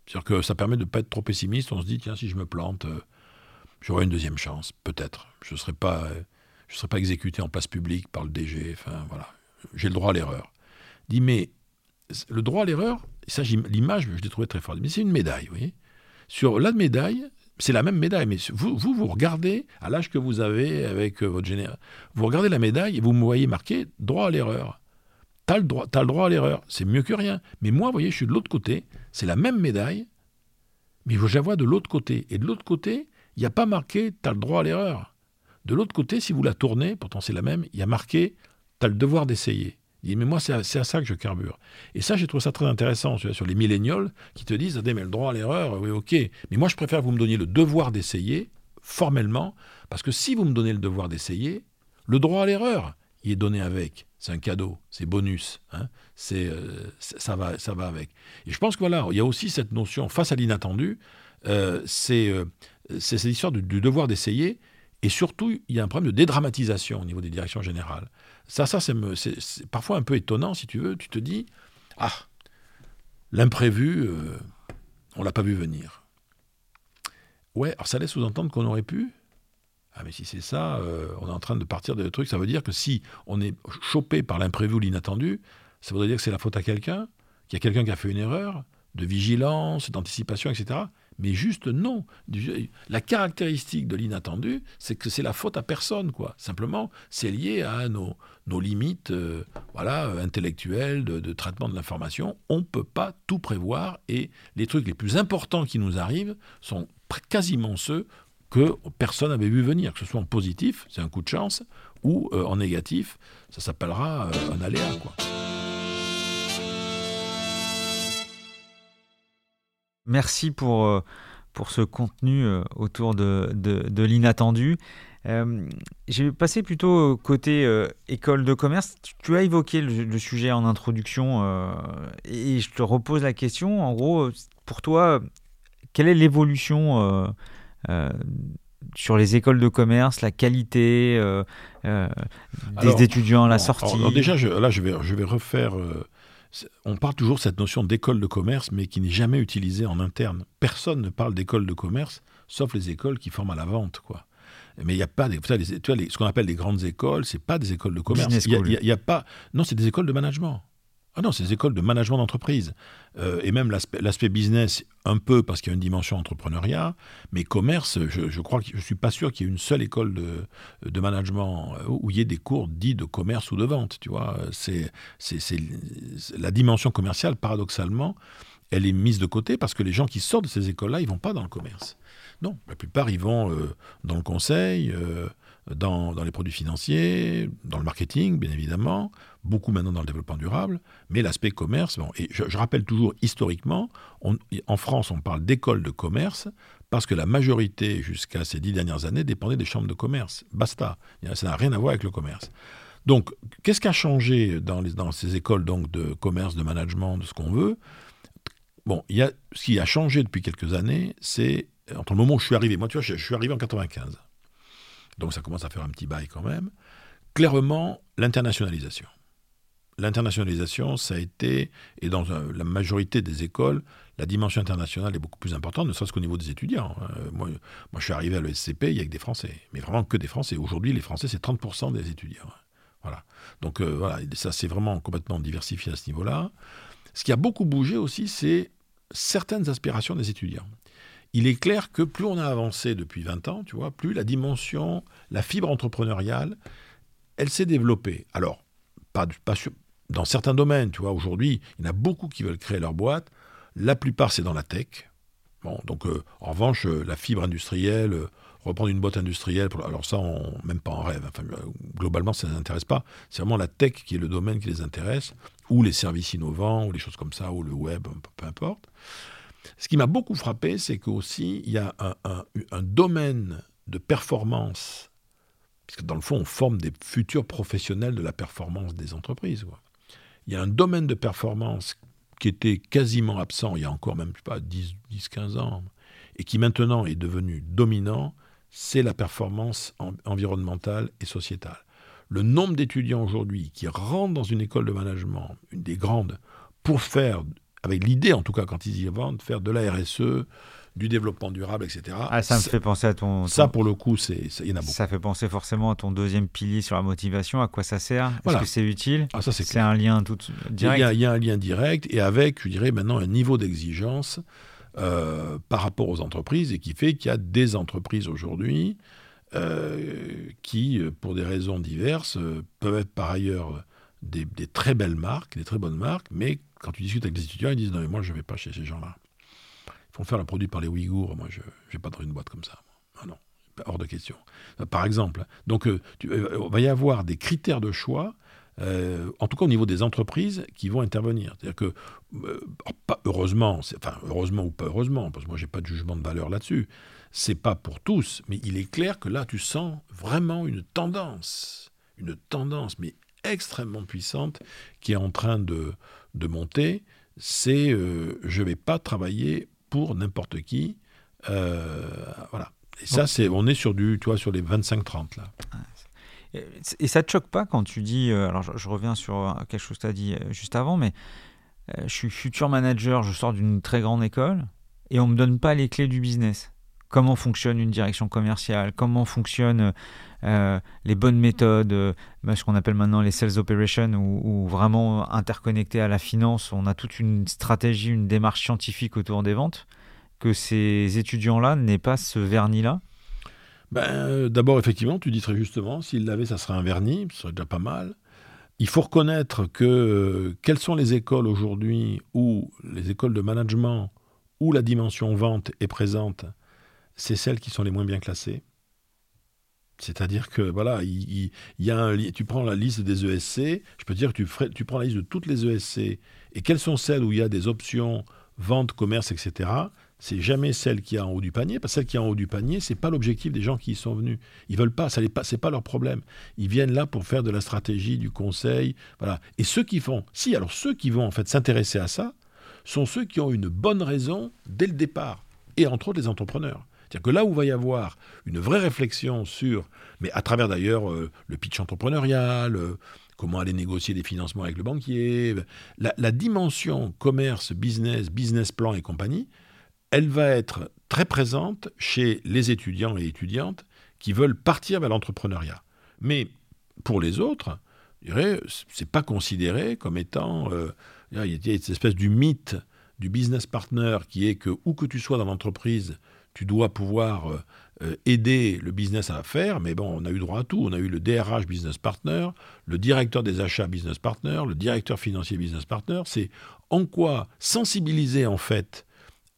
C'est-à-dire que ça permet de ne pas être trop pessimiste. On se dit, tiens, si je me plante, euh, j'aurai une deuxième chance, peut-être. Je ne serai, pas, je serai pas exécuté en place publique par le DG. Enfin, voilà. J'ai le droit à l'erreur dit mais le droit à l'erreur, l'image, je l'ai trouvé très forte, mais c'est une médaille, vous voyez. Sur la médaille, c'est la même médaille, mais vous, vous, regardez, à l'âge que vous avez avec euh, votre général, vous regardez la médaille et vous me voyez marqué droit à l'erreur. T'as le droit, le droit à l'erreur, c'est mieux que rien. Mais moi, vous voyez, je suis de l'autre côté, c'est la même médaille, mais je la vois de l'autre côté. Et de l'autre côté, il n'y a pas marqué t'as le droit à l'erreur. De l'autre côté, si vous la tournez, pourtant c'est la même, il y a marqué t'as le devoir d'essayer. Il dit, mais moi, c'est à, ça que je carbure. Et ça, j'ai trouvé ça très intéressant sur les millénials qui te disent, mais le droit à l'erreur, oui, ok. Mais moi, je préfère que vous me donniez le devoir d'essayer, formellement, parce que si vous me donnez le devoir d'essayer, le droit à l'erreur, il est donné avec. C'est un cadeau, c'est bonus. Hein. c'est, euh, ça, va, ça va avec. Et je pense que voilà, il y a aussi cette notion, face à l'inattendu, euh, c'est, euh, c'est cette histoire du devoir d'essayer. Et surtout, il y a un problème de dédramatisation au niveau des directions générales. Ça, ça c'est parfois un peu étonnant, si tu veux. Tu te dis, ah, l'imprévu, euh, on l'a pas vu venir. Ouais, alors ça laisse sous-entendre qu'on aurait pu. Ah, mais si c'est ça, euh, on est en train de partir de trucs. Ça veut dire que si on est chopé par l'imprévu ou l'inattendu, ça voudrait dire que c'est la faute à quelqu'un, qu'il y a quelqu'un qui a fait une erreur de vigilance, d'anticipation, etc. Mais juste non. La caractéristique de l'inattendu, c'est que c'est la faute à personne, quoi. Simplement, c'est lié à nos, nos limites euh, voilà, intellectuelles, de, traitement de l'information. On ne peut pas tout prévoir et les trucs les plus importants qui nous arrivent sont quasiment ceux que personne n'avait vu venir, que ce soit en positif, c'est un coup de chance, ou euh, en négatif, ça s'appellera euh, un aléa. Merci pour, euh, pour ce contenu euh, autour de, de, l'inattendu. Euh, j'ai passé plutôt côté école de commerce. Tu, as évoqué le, sujet en introduction et je te repose la question. En gros, pour toi, quelle est l'évolution sur les écoles de commerce, la qualité des étudiants à la sortie? alors Déjà, là, je vais, je vais refaire on parle toujours de cette notion d'école de commerce, mais qui n'est jamais utilisée en interne. Personne ne parle d'école de commerce, sauf les écoles qui forment à la vente, quoi. Mais il n'y a pas, des, tu vois, ce qu'on appelle les grandes écoles, c'est pas des écoles de commerce. Il y, a pas, non, c'est des écoles de management. Ah non, c'est des écoles de management d'entreprise. Euh, et même l'aspect business, un peu parce qu'il y a une dimension entrepreneuriat, mais commerce, je, crois que je suis pas sûr qu'il y ait une seule école de, de, management euh, où il y ait des cours dits de commerce ou de vente. Tu vois, c'est la dimension commerciale, paradoxalement, elle est mise de côté parce que les gens qui sortent de ces écoles-là, ils vont pas dans le commerce. Non, la plupart, ils vont euh, dans le conseil, dans, dans les produits financiers, dans le marketing, bien évidemment beaucoup maintenant dans le développement durable, mais l'aspect commerce, et je, rappelle toujours historiquement, en France on parle d'école de commerce parce que la majorité jusqu'à ces dix dernières années dépendait des chambres de commerce. Basta, ça n'a rien à voir avec le commerce. Donc, qu'est-ce qui a changé dans, dans ces écoles donc, de commerce, de management, de ce qu'on veut? Bon, y a, ce qui a changé depuis quelques années, c'est entre le moment où je suis arrivé, moi tu vois, je, suis arrivé en 95, donc ça commence à faire un petit bail quand même, clairement l'internationalisation l'internationalisation, ça a été, et dans la majorité des écoles, la dimension internationale est beaucoup plus importante, ne serait-ce qu'au niveau des étudiants. Hein. moi, moi, je suis arrivé à l'ESCP, il y a que des Français, mais vraiment que des Français. Aujourd'hui, les Français, c'est 30% des étudiants. Hein. Voilà. Donc, euh, voilà, ça, c'est vraiment complètement diversifié à ce niveau-là. Ce qui a beaucoup bougé aussi, c'est certaines aspirations des étudiants. Il est clair que plus on a avancé depuis 20 ans, tu vois, plus la dimension, la fibre entrepreneuriale, elle s'est développée. Alors, pas, dans certains domaines, tu vois, aujourd'hui, il y en a beaucoup qui veulent créer leur boîte. La plupart, c'est dans la tech. Bon, donc, euh, en revanche, euh, la fibre industrielle, euh, reprendre une boîte industrielle, alors ça, on, même pas en rêve. Globalement, ça ne les intéresse pas. C'est vraiment la tech qui est le domaine qui les intéresse, ou les services innovants, ou les choses comme ça, ou le web, peu importe. Ce qui m'a beaucoup frappé, c'est qu'aussi, il y a un, domaine de performance, puisque dans le fond, on forme des futurs professionnels de la performance des entreprises. Il y a un domaine de performance qui était quasiment absent il y a encore même pas 10-15 ans, et qui maintenant est devenu dominant, c'est la performance environnementale et sociétale. Le nombre d'étudiants aujourd'hui qui rentrent dans une école de management, une des grandes, pour faire, avec l'idée en tout cas quand ils y vont, de faire de la RSE, du développement durable, etc. Ah, ça me fait penser à ton. Ça, pour le coup, c'est, il y en a beaucoup. Ça fait penser forcément à ton deuxième pilier sur la motivation. À quoi ça sert? Est-ce que c'est utile? Ah, ça, c'est, c'est un lien tout direct. Il y, a, un lien direct et avec, je dirais, maintenant un niveau d'exigence euh, par rapport aux entreprises et qui fait qu'il y a des entreprises aujourd'hui euh, qui, pour des raisons diverses, peuvent être par ailleurs des, très belles marques, des très bonnes marques, mais quand tu discutes avec les étudiants, ils disent non mais moi je ne vais pas chez ces gens-là. Ils font faire le produit par les Ouïghours, moi je ne vais pas dans une boîte comme ça. Ah non, hors de question. Par exemple, donc il va y avoir des critères de choix euh, en tout cas au niveau des entreprises qui vont intervenir. C'est-à-dire que, euh, pas heureusement, enfin heureusement ou pas heureusement, parce que moi j'ai pas de jugement de valeur là-dessus, c'est pas pour tous, mais il est clair que là tu sens vraiment une tendance, une tendance, mais extrêmement puissante qui est en train de, de monter. C'est euh, je vais pas travailler pour n'importe qui. voilà. Et ça, c'est, on est sur du, tu vois, sur les 25-30 là. Et ça te choque pas quand tu dis, euh, alors je, reviens sur euh, quelque chose que tu as dit euh, juste avant, mais je suis futur manager, je sors d'une très grande école et on ne me donne pas les clés du business. Comment fonctionne une direction commerciale? Comment fonctionnent les bonnes méthodes bah, Ce qu'on appelle maintenant les sales operations, ou vraiment interconnecté à la finance, on a toute une stratégie, une démarche scientifique autour des ventes. Que ces étudiants-là n'aient pas ce vernis-là ben, euh, D'abord, effectivement, tu dis très justement, s'il l'avait, ça serait un vernis, ce serait déjà pas mal. Il faut reconnaître que euh, quelles sont les écoles aujourd'hui où les écoles de management où la dimension vente est présente, c'est celles qui sont les moins bien classées. C'est-à-dire que voilà, il, y a un, tu prends la liste des ESC, je peux dire que tu, prends la liste de toutes les ESC et quelles sont celles où il y a des options vente, commerce, etc c'est jamais celle qui est en haut du panier, parce que celle qui est en haut du panier, c'est pas l'objectif des gens qui y sont venus. Ils veulent pas, ça n'est pas, c'est pas leur problème. Ils viennent là pour faire de la stratégie, du conseil, voilà. Et ceux qui font, si, alors ceux qui vont en fait s'intéresser à ça, sont ceux qui ont une bonne raison dès le départ, et entre autres les entrepreneurs. C'est-à-dire que là où va y avoir une vraie réflexion sur, mais à travers d'ailleurs euh, le pitch entrepreneurial, euh, comment aller négocier des financements avec le banquier, la, dimension commerce, business, business plan et compagnie, elle va être très présente chez les étudiants et étudiantes qui veulent partir vers l'entrepreneuriat. Mais pour les autres, ce n'est pas considéré comme étant. Euh, il y a cette espèce du mythe du business partner qui est que où que tu sois dans l'entreprise, tu dois pouvoir euh, euh, aider le business à faire. Mais bon, on a eu droit à tout. On a eu le DRH business partner, le directeur des achats business partner, le directeur financier business partner. C'est en quoi sensibiliser en fait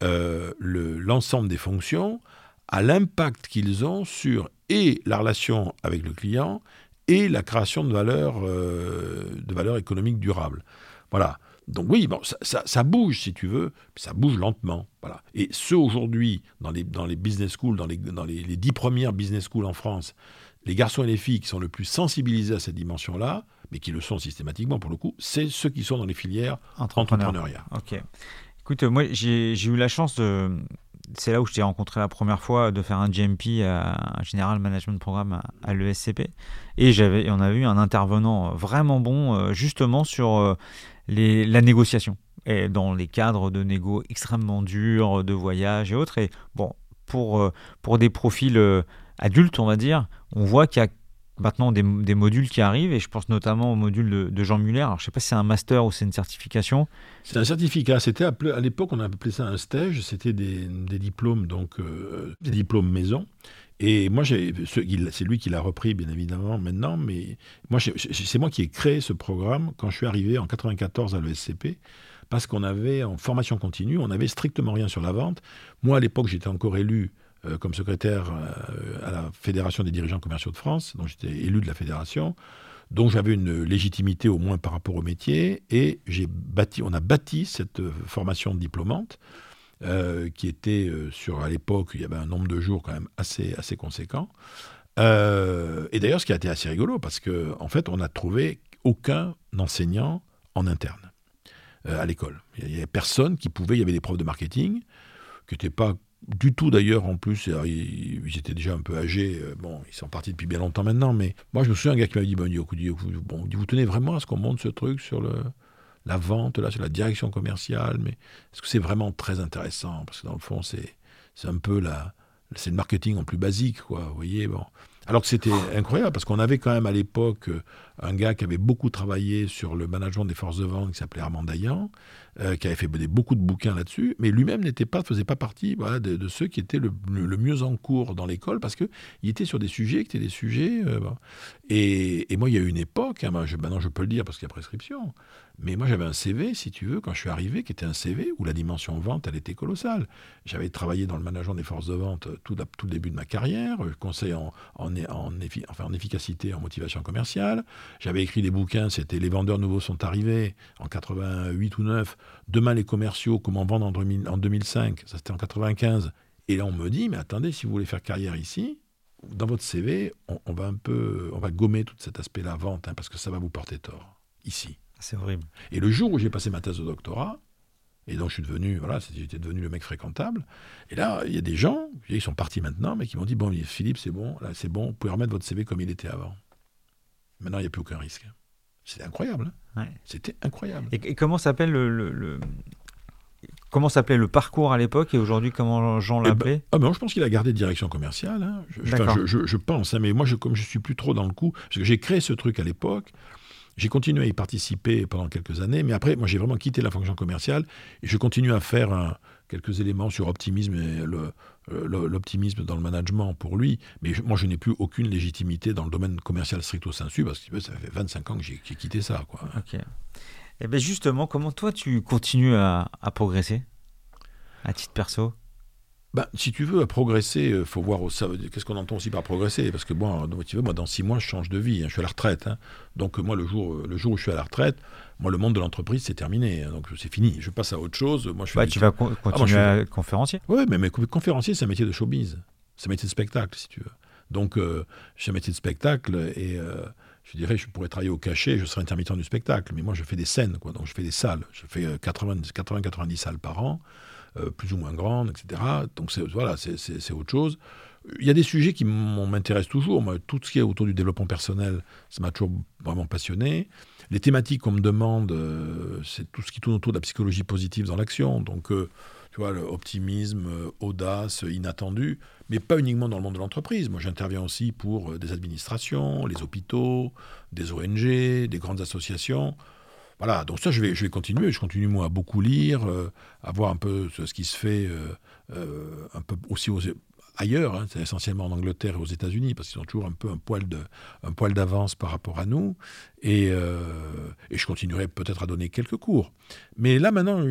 euh, l'ensemble des fonctions à l'impact qu'ils ont sur et la relation avec le client et la création de valeur, de valeur économique durable. Voilà. Donc oui, bon, ça, ça, bouge si tu veux, ça bouge lentement. Voilà. Et ceux aujourd'hui, dans les, dans les business schools, dans, les, dans les, dix premières business schools en France, les garçons et les filles qui sont le plus sensibilisés à cette dimension-là, mais qui le sont systématiquement pour le coup, c'est ceux qui sont dans les filières entrepreneuriat. Ok. Écoute, moi, j'ai eu la chance de. C'est là où je t'ai rencontré la première fois de faire un GMP, un General Management Programme à, l'ESCP. Et j'avais, on avait eu un intervenant vraiment bon, euh, justement sur euh, la négociation. Dans les cadres de négo extrêmement durs, de voyage et autres. Et bon, pour, euh, pour des profils adultes, on va dire, on voit qu'il y a maintenant des, modules qui arrivent, et je pense notamment au module de, Jean Muller. Je ne sais pas si c'est un master ou c'est une certification. C'est un certificat. C'était à l'époque, on appelait ça un stage. C'était des, diplômes, donc euh, des diplômes maison. Et moi, c'est lui qui l'a repris, bien évidemment, maintenant, mais c'est moi qui ai créé ce programme quand je suis arrivé en 94 à l'ESCP, parce qu'on avait en formation continue, on n'avait strictement rien sur la vente. Moi, à l'époque, j'étais encore élu euh, comme secrétaire euh, à la Fédération des dirigeants commerciaux de France, donc j'étais élu de la fédération, donc j'avais une légitimité au moins par rapport au métier, et bâti, on a bâti cette euh, formation diplômante. Qui était sur à l'époque, il y avait un nombre de jours quand même assez, assez conséquent. et d'ailleurs, ce qui a été assez rigolo, parce qu'en en fait, on n'a trouvé aucun enseignant en interne à l'école. Il n'y avait personne qui pouvait, il y avait des profs de marketing qui n'étaient pas du tout d'ailleurs en plus, ils, étaient déjà un peu âgés, euh, bon, ils sont partis depuis bien longtemps maintenant, mais moi je me souviens un gars qui m'avait dit, bon, vous tenez vraiment à ce qu'on monte ce truc sur le, la vente, là, sur la direction commerciale, mais est-ce que c'est vraiment très intéressant? Parce que dans le fond, c'est, c'est un peu la, c'est le marketing en plus basique, quoi, vous voyez, bon. Alors que c'était incroyable, parce qu'on avait quand même à l'époque euh, un gars qui avait beaucoup travaillé sur le management des forces de vente, qui s'appelait Armand Dayan, euh, qui avait fait beaucoup de bouquins là-dessus, mais lui-même n'était pas, faisait pas partie de, ceux qui étaient le, mieux en cours dans l'école, parce qu'il était sur des sujets qui étaient des sujets... Euh, et, moi, il y a eu une époque, hein, maintenant je peux le dire parce qu'il y a prescription, mais moi, j'avais un CV, si tu veux, quand je suis arrivé, qui était un CV où la dimension vente, elle était colossale. J'avais travaillé dans le management des forces de vente tout, tout le début de ma carrière, euh, conseil en, en efficacité, en motivation commerciale. J'avais écrit des bouquins, c'était Les vendeurs nouveaux sont arrivés en 88 ou 9. Demain, les commerciaux, comment vendre en, en 2005, ça c'était en 95. Et là, on me dit, mais attendez, si vous voulez faire carrière ici, dans votre CV, on, va un peu, on va gommer tout cet aspect-là, vente, hein, parce que ça va vous porter tort, ici. C'est horrible. Et le jour où j'ai passé ma thèse de doctorat, et donc je suis devenu, voilà, j'étais devenu le mec fréquentable. Et là, il y a des gens, ils sont partis maintenant, mais qui m'ont dit bon, Philippe, c'est bon, là, c'est bon, vous pouvez remettre votre CV comme il était avant. Maintenant, il n'y a plus aucun risque. C'était incroyable. Hein. C'était incroyable. Et, comment s'appelle le, Comment s'appelait le parcours à l'époque et aujourd'hui comment Jean eh ben, l'appelait ah ben, Je pense qu'il a gardé direction commerciale. Hein. Je, je, pense, hein, mais moi, je, comme je suis plus trop dans le coup, parce que j'ai créé ce truc à l'époque, j'ai continué à y participer pendant quelques années, mais après, moi, j'ai vraiment quitté la fonction commerciale et je continue à faire quelques éléments sur optimisme et euh, l'optimisme dans le management pour lui. Mais moi, je n'ai plus aucune légitimité dans le domaine commercial stricto sensu parce que ça fait 25 ans que j'ai quitté ça. Quoi. Ok. Et eh bien justement, comment toi, tu continues à, à progresser? À titre perso? Bah, si tu veux progresser, il euh, faut voir qu'est-ce qu'on entend aussi par progresser? Parce que bon, tu veux, moi, dans six mois, je change de vie. Hein, je suis à la retraite. Hein. Donc moi, le jour, le jour où je suis à la retraite, moi, le monde de l'entreprise, c'est terminé. Hein. donc c'est fini. Je passe à autre chose. Moi, je fais tu vas ah, continuer à conférencier Oui, mais, mais conférencier, c'est un métier de showbiz. C'est un métier de spectacle, si tu veux. Donc, euh, j'ai un métier de spectacle et euh, je dirais, je pourrais travailler au cachet, je serais intermittent du spectacle. Mais moi, je fais des scènes, quoi. Donc, je fais des salles. Je fais 80-90 salles par an. Euh, plus ou moins grande, etc. Donc voilà, c'est autre chose. Il y a des sujets qui m'intéressent toujours. Moi, tout ce qui est autour du développement personnel, ça m'a toujours vraiment passionné. Les thématiques qu'on me demande, euh, c'est tout ce qui tourne autour de la psychologie positive dans l'action. Donc, euh, tu vois, l'optimisme, audace, inattendu, mais pas uniquement dans le monde de l'entreprise. Moi, j'interviens aussi pour des administrations, les hôpitaux, des ONG, des grandes associations. Voilà, donc ça, je vais, continuer. Je continue, moi, à beaucoup lire, euh, à voir un peu ce, qui se fait euh, euh, un peu aussi ailleurs, hein, c'est essentiellement en Angleterre et aux États-Unis, parce qu'ils ont toujours un peu un poil, d'avance par rapport à nous. Et, et je continuerai peut-être à donner quelques cours. Mais là, maintenant,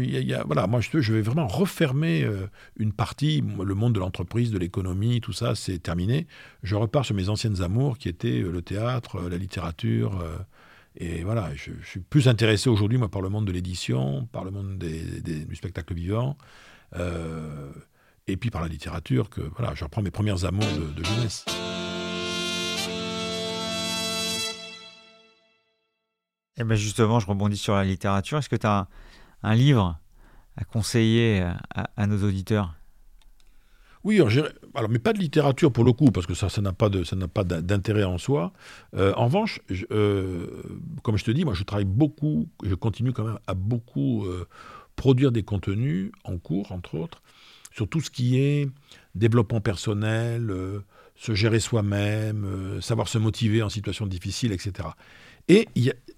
voilà, moi, je, vais vraiment refermer une partie. Le monde de l'entreprise, de l'économie, tout ça, c'est terminé. Je repars sur mes anciennes amours, qui étaient le théâtre, la littérature et voilà, je, suis plus intéressé aujourd'hui, moi, par le monde de l'édition, par le monde du spectacle vivant, euh, et puis par la littérature, que voilà, je reprends mes premières amours de, jeunesse. Et eh bien justement, je rebondis sur la littérature. Est-ce que tu as un, livre à conseiller à nos auditeurs? Oui, alors, mais pas de littérature pour le coup, parce que ça, ça n'a pas de, ça n'a pas d'intérêt en soi. Euh, en revanche, euh, comme je te dis, moi, je travaille beaucoup, je continue quand même à beaucoup euh, produire des contenus en cours, entre autres, sur tout ce qui est développement personnel, se gérer soi-même, savoir se motiver en situation difficile, etc. Et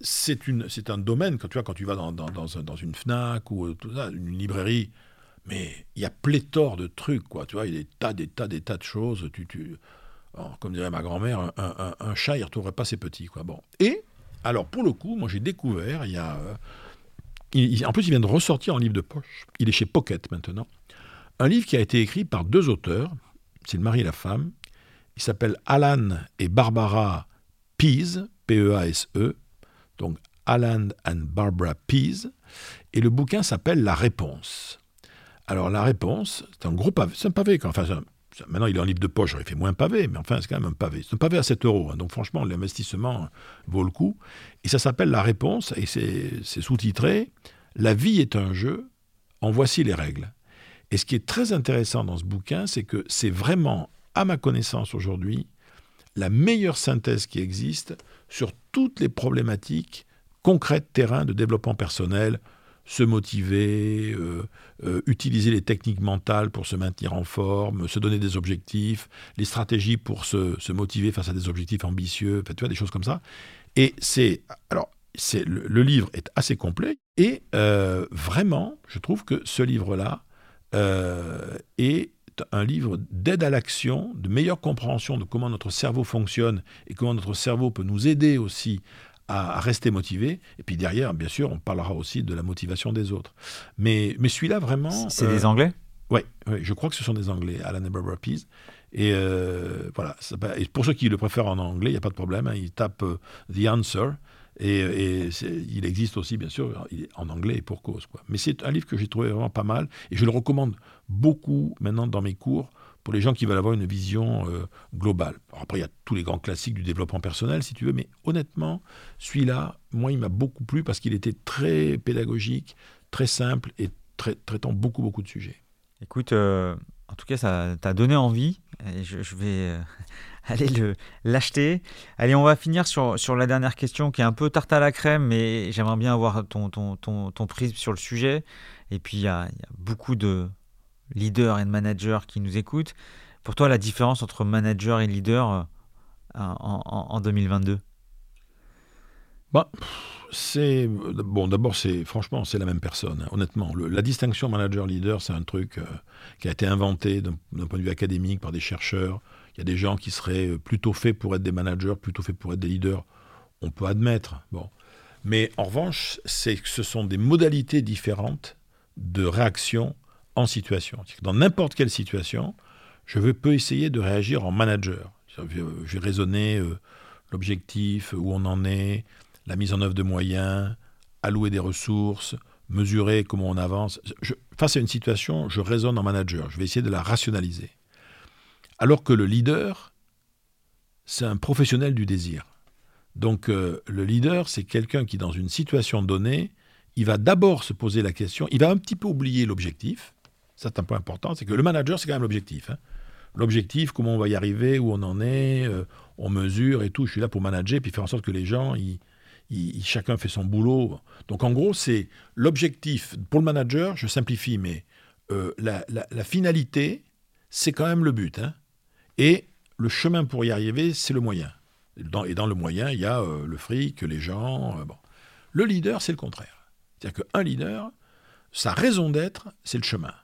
c'est un domaine, quand tu, vois, quand tu vas dans, une FNAC ou tout ça, une librairie, mais il y a pléthore de trucs, quoi. Tu vois, il y a des tas, des tas, des tas de choses. Tu, comme dirait ma grand-mère, un, chat, il ne retrouverait pas ses petits, quoi. Bon. Et, alors, pour le coup, moi, j'ai découvert, il y a... Euh, en plus, il vient de ressortir en livre de poche. Il est chez Pocket, maintenant. Un livre qui a été écrit par deux auteurs. C'est le mari et la femme. Il s'appelle Alan et Barbara Pease, P-E-A-S-E. E. Donc, Alan and Barbara Pease. Et le bouquin s'appelle La Réponse. Alors la réponse, c'est un gros pavé, c'est un pavé. Enfin, maintenant il est en livre de poche, il fait moins pavé, mais enfin c'est quand même un pavé. C'est un pavé à 7 euros, hein. donc franchement l'investissement vaut le coup. Et ça s'appelle La réponse, et c'est sous-titré La vie est un jeu, en voici les règles. Et ce qui est très intéressant dans ce bouquin, c'est que c'est vraiment, à ma connaissance aujourd'hui, la meilleure synthèse qui existe sur toutes les problématiques concrètes terrain de développement personnel, se motiver, euh, euh, utiliser les techniques mentales pour se maintenir en forme, se donner des objectifs, les stratégies pour se, motiver face à des objectifs ambitieux, tu vois, des choses comme ça. Et c'est alors c'est le, livre est assez complet et euh, vraiment, je trouve que ce livre-là est un livre d'aide à l'action, de meilleure compréhension de comment notre cerveau fonctionne et comment notre cerveau peut nous aider aussi à, rester motivé. Et puis derrière, bien sûr, on parlera aussi de la motivation des autres. Mais, mais celui-là, vraiment. C'est des euh, Anglais? Oui, ouais, je crois que ce sont des Anglais, Alan et Barbara Pease. Et euh, voilà. Et pour ceux qui le préfèrent en anglais, il n'y a pas de problème. Hein, ils tapent euh, The Answer. Et, il existe aussi, bien sûr, en anglais et pour cause. Quoi. Mais c'est un livre que j'ai trouvé vraiment pas mal. Et je le recommande beaucoup maintenant dans mes cours pour les gens qui veulent avoir une vision euh, globale. après, il y a tous les grands classiques du développement personnel, si tu veux, mais honnêtement, celui-là, moi, il m'a beaucoup plu parce qu'il était très pédagogique, très simple et traitant beaucoup, beaucoup de sujets. Écoute, euh, en tout cas, ça t'a donné envie. Et je, vais euh, aller le, l'acheter. Allez, on va finir sur, sur la dernière question qui est un peu tarte à la crème, mais j'aimerais bien avoir ton, ton, ton, ton prisme sur le sujet. Et puis, il y a, beaucoup de leaders et de managers qui nous écoutent. Pour toi, la différence entre manager et leader euh, en, 2022 bah, c'est bon. D'abord, c'est franchement, c'est la même personne. Hein, honnêtement, la distinction manager-leader, c'est un truc euh, qui a été inventé d'un point de vue académique par des chercheurs. Il y a des gens qui seraient euh, plutôt faits pour être des managers, plutôt faits pour être des leaders. On peut admettre. Bon, mais en revanche, c'est que ce sont des modalités différentes de réaction en situation. Dans n'importe quelle situation, je peux essayer de réagir en manager. Je vais raisonner euh, l'objectif, où on en est, la mise en œuvre de moyens, allouer des ressources, mesurer comment on avance. face à une situation, je raisonne en manager. Je vais essayer de la rationaliser. Alors que le leader, c'est un professionnel du désir. Donc euh, le leader, c'est quelqu'un qui, dans une situation donnée, il va d'abord se poser la question, il va un petit peu oublier l'objectif, c'est un point important, c'est que le manager, c'est quand même l'objectif. Hein. L'objectif, comment on va y arriver, où on en est, euh, on mesure et tout. Je suis là pour manager, puis faire en sorte que les gens, chacun fait son boulot. Donc en gros, c'est l'objectif. Pour le manager, je simplifie, mais euh, la, finalité, c'est quand même le but. Hein. Et le chemin pour y arriver, c'est le moyen. et dans le moyen, il y a euh, le fric, les gens. bon. Le leader, c'est le contraire. C'est-à-dire qu'un leader, sa raison d'être, c'est le chemin.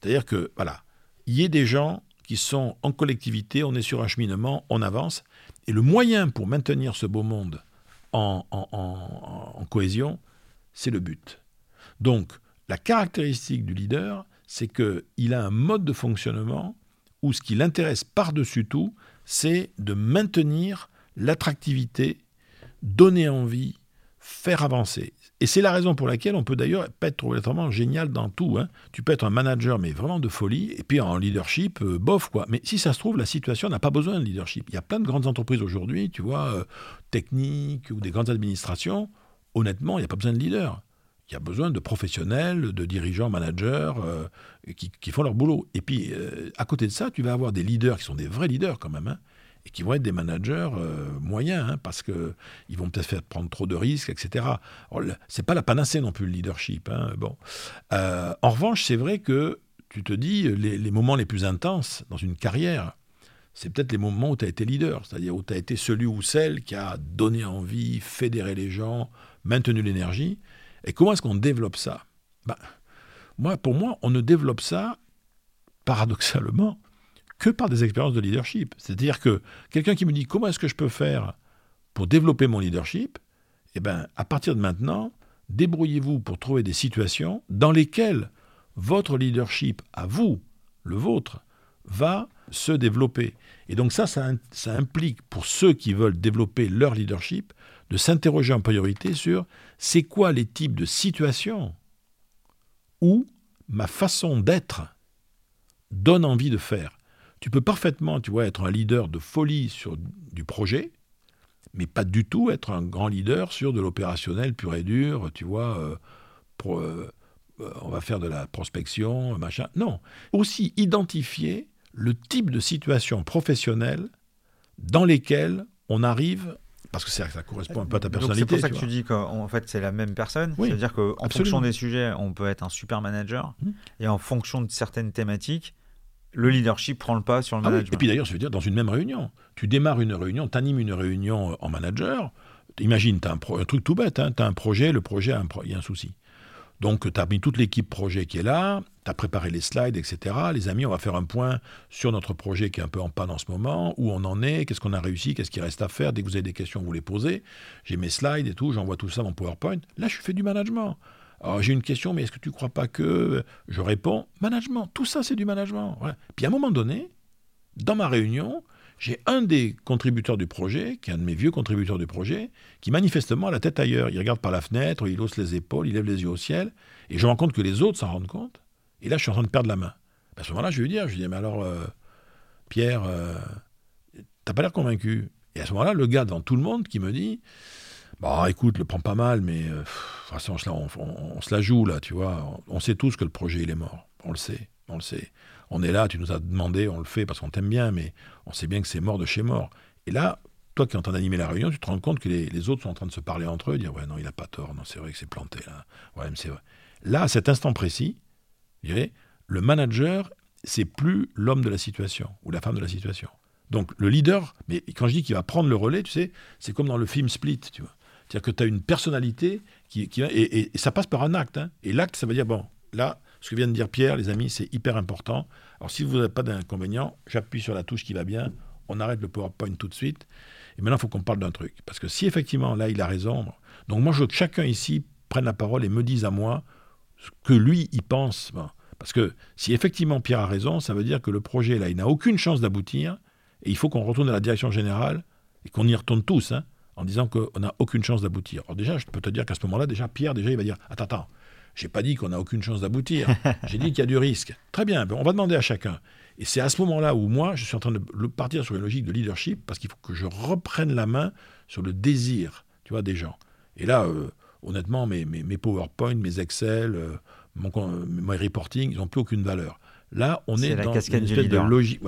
C'est-à-dire que, voilà, il y ait des gens qui sont en collectivité, on est sur un cheminement, on avance, et le moyen pour maintenir ce beau monde en cohésion, c'est le but. Donc, la caractéristique du leader, c'est qu'il a un mode de fonctionnement où ce qui l'intéresse par-dessus tout, c'est de maintenir l'attractivité, donner envie, faire avancer. Et c'est la raison pour laquelle on peut d'ailleurs pas être vraiment génial dans tout. Hein. Tu peux être un manager, mais vraiment de folie, et puis en leadership, euh, bof, quoi. Mais si ça se trouve, la situation n'a pas besoin de leadership. Il y a plein de grandes entreprises aujourd'hui, tu vois, euh, techniques ou des grandes administrations. Honnêtement, il n'y a pas besoin de leader. Il y a besoin de professionnels, de dirigeants, managers euh, qui, font leur boulot. Et puis, à côté de ça, tu vas avoir des leaders qui sont des vrais leaders quand même. Hein et qui vont être des managers euh, moyens, hein, parce qu'ils vont peut-être faire prendre trop de risques, etc. C'est pas la panacée non plus le leadership. Hein, bon. Euh, en revanche, c'est vrai que tu te dis, les, moments les plus intenses dans une carrière, c'est peut-être les moments où tu as été leader, c'est-à-dire où tu as été celui ou celle qui a donné envie, fédéré les gens, maintenu l'énergie. Et comment est-ce qu'on développe ça? Ben, moi, Pour moi, on ne développe ça, paradoxalement, que par des expériences de leadership. C'est-à-dire que quelqu'un qui me dit comment est-ce que je peux faire pour développer mon leadership, eh ben, à partir de maintenant, débrouillez-vous pour trouver des situations dans lesquelles votre leadership à vous, le vôtre, va se développer. Et donc ça, ça, implique pour ceux qui veulent développer leur leadership de s'interroger en priorité sur c'est quoi les types de situations où ma façon d'être donne envie de faire? Tu peux parfaitement, tu vois, être un leader de folie sur du projet, mais pas du tout être un grand leader sur de l'opérationnel pur et dur, tu vois, euh, euh, euh, on va faire de la prospection, machin. Non. Aussi identifier le type de situation professionnelle dans lesquelles on arrive parce que ça correspond un peu à ta personnalité. C'est pour ça que tu dis qu'en fait c'est la même personne. C'est-à-dire qu'en fonction des sujets, on peut être un super manager mmh. et en fonction de certaines thématiques, le leadership prend le pas sur le ah management. Et puis d'ailleurs, je veux dire, dans une même réunion, tu démarres une réunion, tu animes une réunion en manager. Imagine, tu as un, truc tout bête, hein, tu as un projet, le projet, il y a un souci. Donc, tu as mis toute l'équipe projet qui est là, tu as préparé les slides, etc. Les amis, on va faire un point sur notre projet qui est un peu en panne en ce moment, où on en est, qu'est-ce qu'on a réussi, qu'est-ce qui reste à faire. Dès que vous avez des questions, vous les posez. J'ai mes slides et tout, j'envoie tout ça dans PowerPoint. Là, je fais du management. Alors, j'ai une question, mais est-ce que tu ne crois pas que. Je réponds, management. Tout ça, c'est du management. Puis, à un moment donné, dans ma réunion, j'ai un des contributeurs du projet, qui est un de mes vieux contributeurs du projet, qui manifestement a la tête ailleurs. Il regarde par la fenêtre, il hausse les épaules, il lève les yeux au ciel, et je me rends compte que les autres s'en rendent compte. Et là, je suis en train de perdre la main. À ce moment-là, je vais lui dire, je lui dis, mais alors, euh, Pierre, euh, t'as pas l'air convaincu. Et à ce moment-là, le gars devant tout le monde qui me dit, bah écoute, le prends pas mal, mais euh, la, on, se la joue là, tu vois. On sait tous que le projet, il est mort. On le sait, on le sait on est là, tu nous as demandé, on le fait parce qu'on t'aime bien, mais on sait bien que c'est mort de chez mort. Et là, toi qui es en train d'animer la réunion, tu te rends compte que les, autres sont en train de se parler entre eux, dire ouais non, il n'a pas tort, non, c'est vrai que c'est planté là. Ouais, c'est vrai. Là, à cet instant précis, dirais, le manager, c'est plus l'homme de la situation ou la femme de la situation. Donc le leader, mais quand je dis qu'il va prendre le relais, tu sais, c'est comme dans le film Split, tu vois. C'est-à-dire que tu as une personnalité qui, qui et, et, ça passe par un acte. Hein. Et l'acte, ça veut dire, bon, là, ce que vient de dire Pierre, les amis, c'est hyper important. Alors, si vous n'avez pas d'inconvénient, j'appuie sur la touche qui va bien, on arrête le PowerPoint tout de suite. Et maintenant, il faut qu'on parle d'un truc. Parce que si effectivement, là, il a raison, donc moi, je veux que chacun ici prenne la parole et me dise à moi ce que lui, il pense. Parce que si effectivement Pierre a raison, ça veut dire que le projet, là, il n'a aucune chance d'aboutir. Et il faut qu'on retourne à la direction générale et qu'on y retourne tous, hein, en disant qu'on n'a aucune chance d'aboutir. Alors déjà, je peux te dire qu'à ce moment-là, déjà, Pierre, déjà, il va dire, attends, attends, j'ai pas dit qu'on n'a aucune chance d'aboutir. J'ai dit qu'il y a du risque. Très bien, ben, on va demander à chacun. Et c'est à ce moment-là où moi, je suis en train de partir sur une logique de leadership parce qu'il faut que je reprenne la main sur le désir, tu vois, des gens. Et là, euh, honnêtement, mes, mes, PowerPoint, mes Excel, euh, mon, mes reporting, ils n'ont plus aucune valeur. Là, on est, dans une espèce de logique.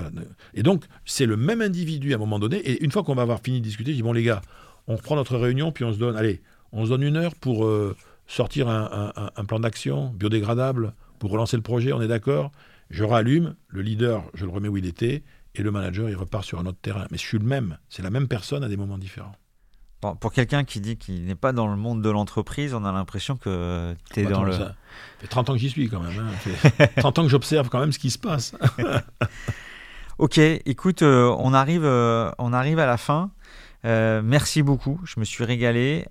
Et donc, c'est le même individu à un moment donné. Et une fois qu'on va avoir fini de discuter, je dis bon les gars, on reprend notre réunion, puis on se donne, allez, on se donne une heure pour euh, sortir un, plan d'action biodégradable pour relancer le projet, on est d'accord Je rallume, le leader, je le remets où il était, et le manager, il repart sur un autre terrain. Mais je suis le même, c'est la même personne à des moments différents. Pour quelqu'un qui dit qu'il n'est pas dans le monde de l'entreprise, on a l'impression que tu es dans le... Ça fait 30 ans que j'y suis quand même. Hein. 30 ans que j'observe quand même ce qui se passe. ok, écoute, euh, on, arrive, euh, on arrive à la fin. Euh, merci beaucoup, je me suis régalé.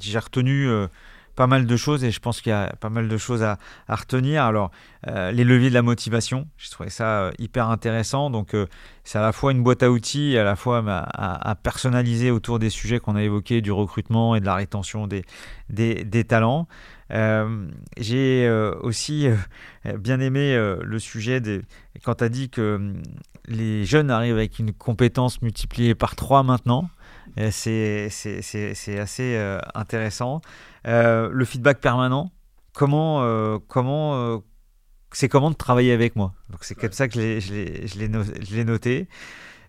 J'ai retenu pas mal de choses et je pense qu'il y a pas mal de choses à, retenir. Alors, euh, les leviers de la motivation, j'ai trouvé ça euh, hyper intéressant. Donc, euh, c'est à la fois une boîte à outils, à la fois bah, à, personnaliser autour des sujets qu'on a évoqués, du recrutement et de la rétention des, des, talents. j'ai aussi bien aimé le sujet des, quand tu as dit que hum, les jeunes arrivent avec une compétence multipliée par trois maintenant. C'est assez intéressant. Euh, le feedback permanent, comment, euh, comment, euh, c'est comment de travailler avec moi? Donc c'est comme ça que je l'ai noté.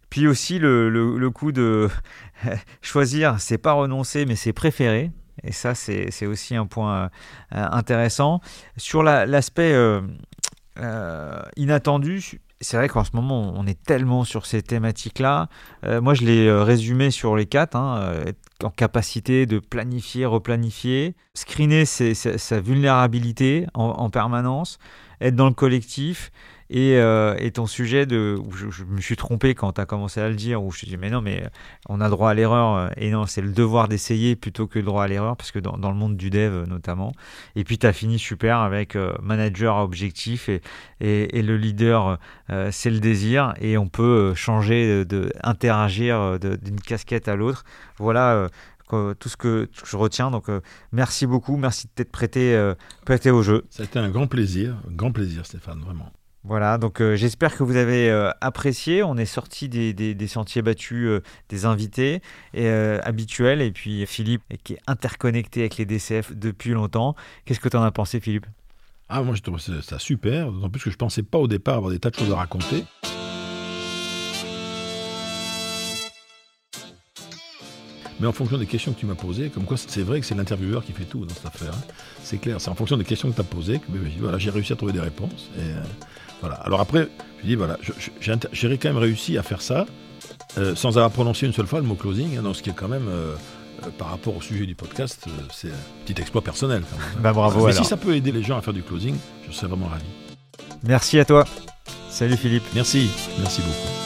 Puis aussi le, le, coup de choisir, c'est pas renoncer, mais c'est préférer. Et ça, c'est aussi un point intéressant. Sur l'aspect inattendu, c'est vrai qu'en ce moment, on est tellement sur ces thématiques-là. Euh, moi, je l'ai euh, résumé sur les quatre, hein, en capacité de planifier, replanifier, screener sa vulnérabilité en, permanence, être dans le collectif euh, et, ton sujet de. Je, me suis trompé quand tu as commencé à le dire, où je te dis, mais non, mais on a droit à l'erreur. Euh, et non, c'est le devoir d'essayer plutôt que le droit à l'erreur, parce que dans, le monde du dev euh, notamment. Et puis tu as fini super avec manager à objectif et, et, le leader, c'est le désir. Et on peut changer, de, interagir d'une casquette à l'autre. Voilà tout ce que je retiens. Donc, merci beaucoup. Merci de t'être prêté, prêté au jeu. Ça a été un grand plaisir, un grand plaisir, Stéphane, vraiment. Voilà, donc euh, j'espère que vous avez euh, apprécié. On est sorti des, sentiers battus euh, des invités habituels. Et puis Philippe, qui est interconnecté avec les DCF depuis longtemps. Qu'est-ce que tu en as pensé, Philippe? Ah, moi, je trouve ça super. D'autant plus que je ne pensais pas au départ avoir des tas de choses à raconter. Mais en fonction des questions que tu m'as posées, comme quoi c'est vrai que c'est l'intervieweur qui fait tout dans cette affaire. Hein. C'est clair, c'est en fonction des questions que tu as posées que ben, voilà, j'ai réussi à trouver des réponses. Alors après, je dis voilà, j'ai quand même réussi à faire ça euh, sans avoir prononcé une seule fois le mot closing, hein, ce qui est quand même euh, euh, par rapport au sujet du podcast, c'est un petit exploit personnel. Quand même. Bah, bravo. Mais si ça peut aider les gens à faire du closing, je serais vraiment ravi. Merci à toi. Salut Philippe. Merci, merci beaucoup.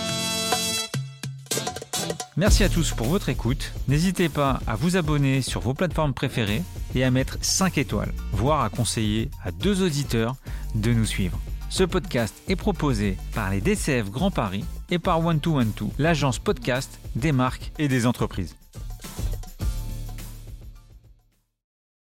Merci à tous pour votre écoute. N'hésitez pas à vous abonner sur vos plateformes préférées et à mettre 5 étoiles, voire à conseiller à deux auditeurs de nous suivre. Ce podcast est proposé par les DCF Grand Paris et par One 2 One l'agence podcast des marques et des entreprises.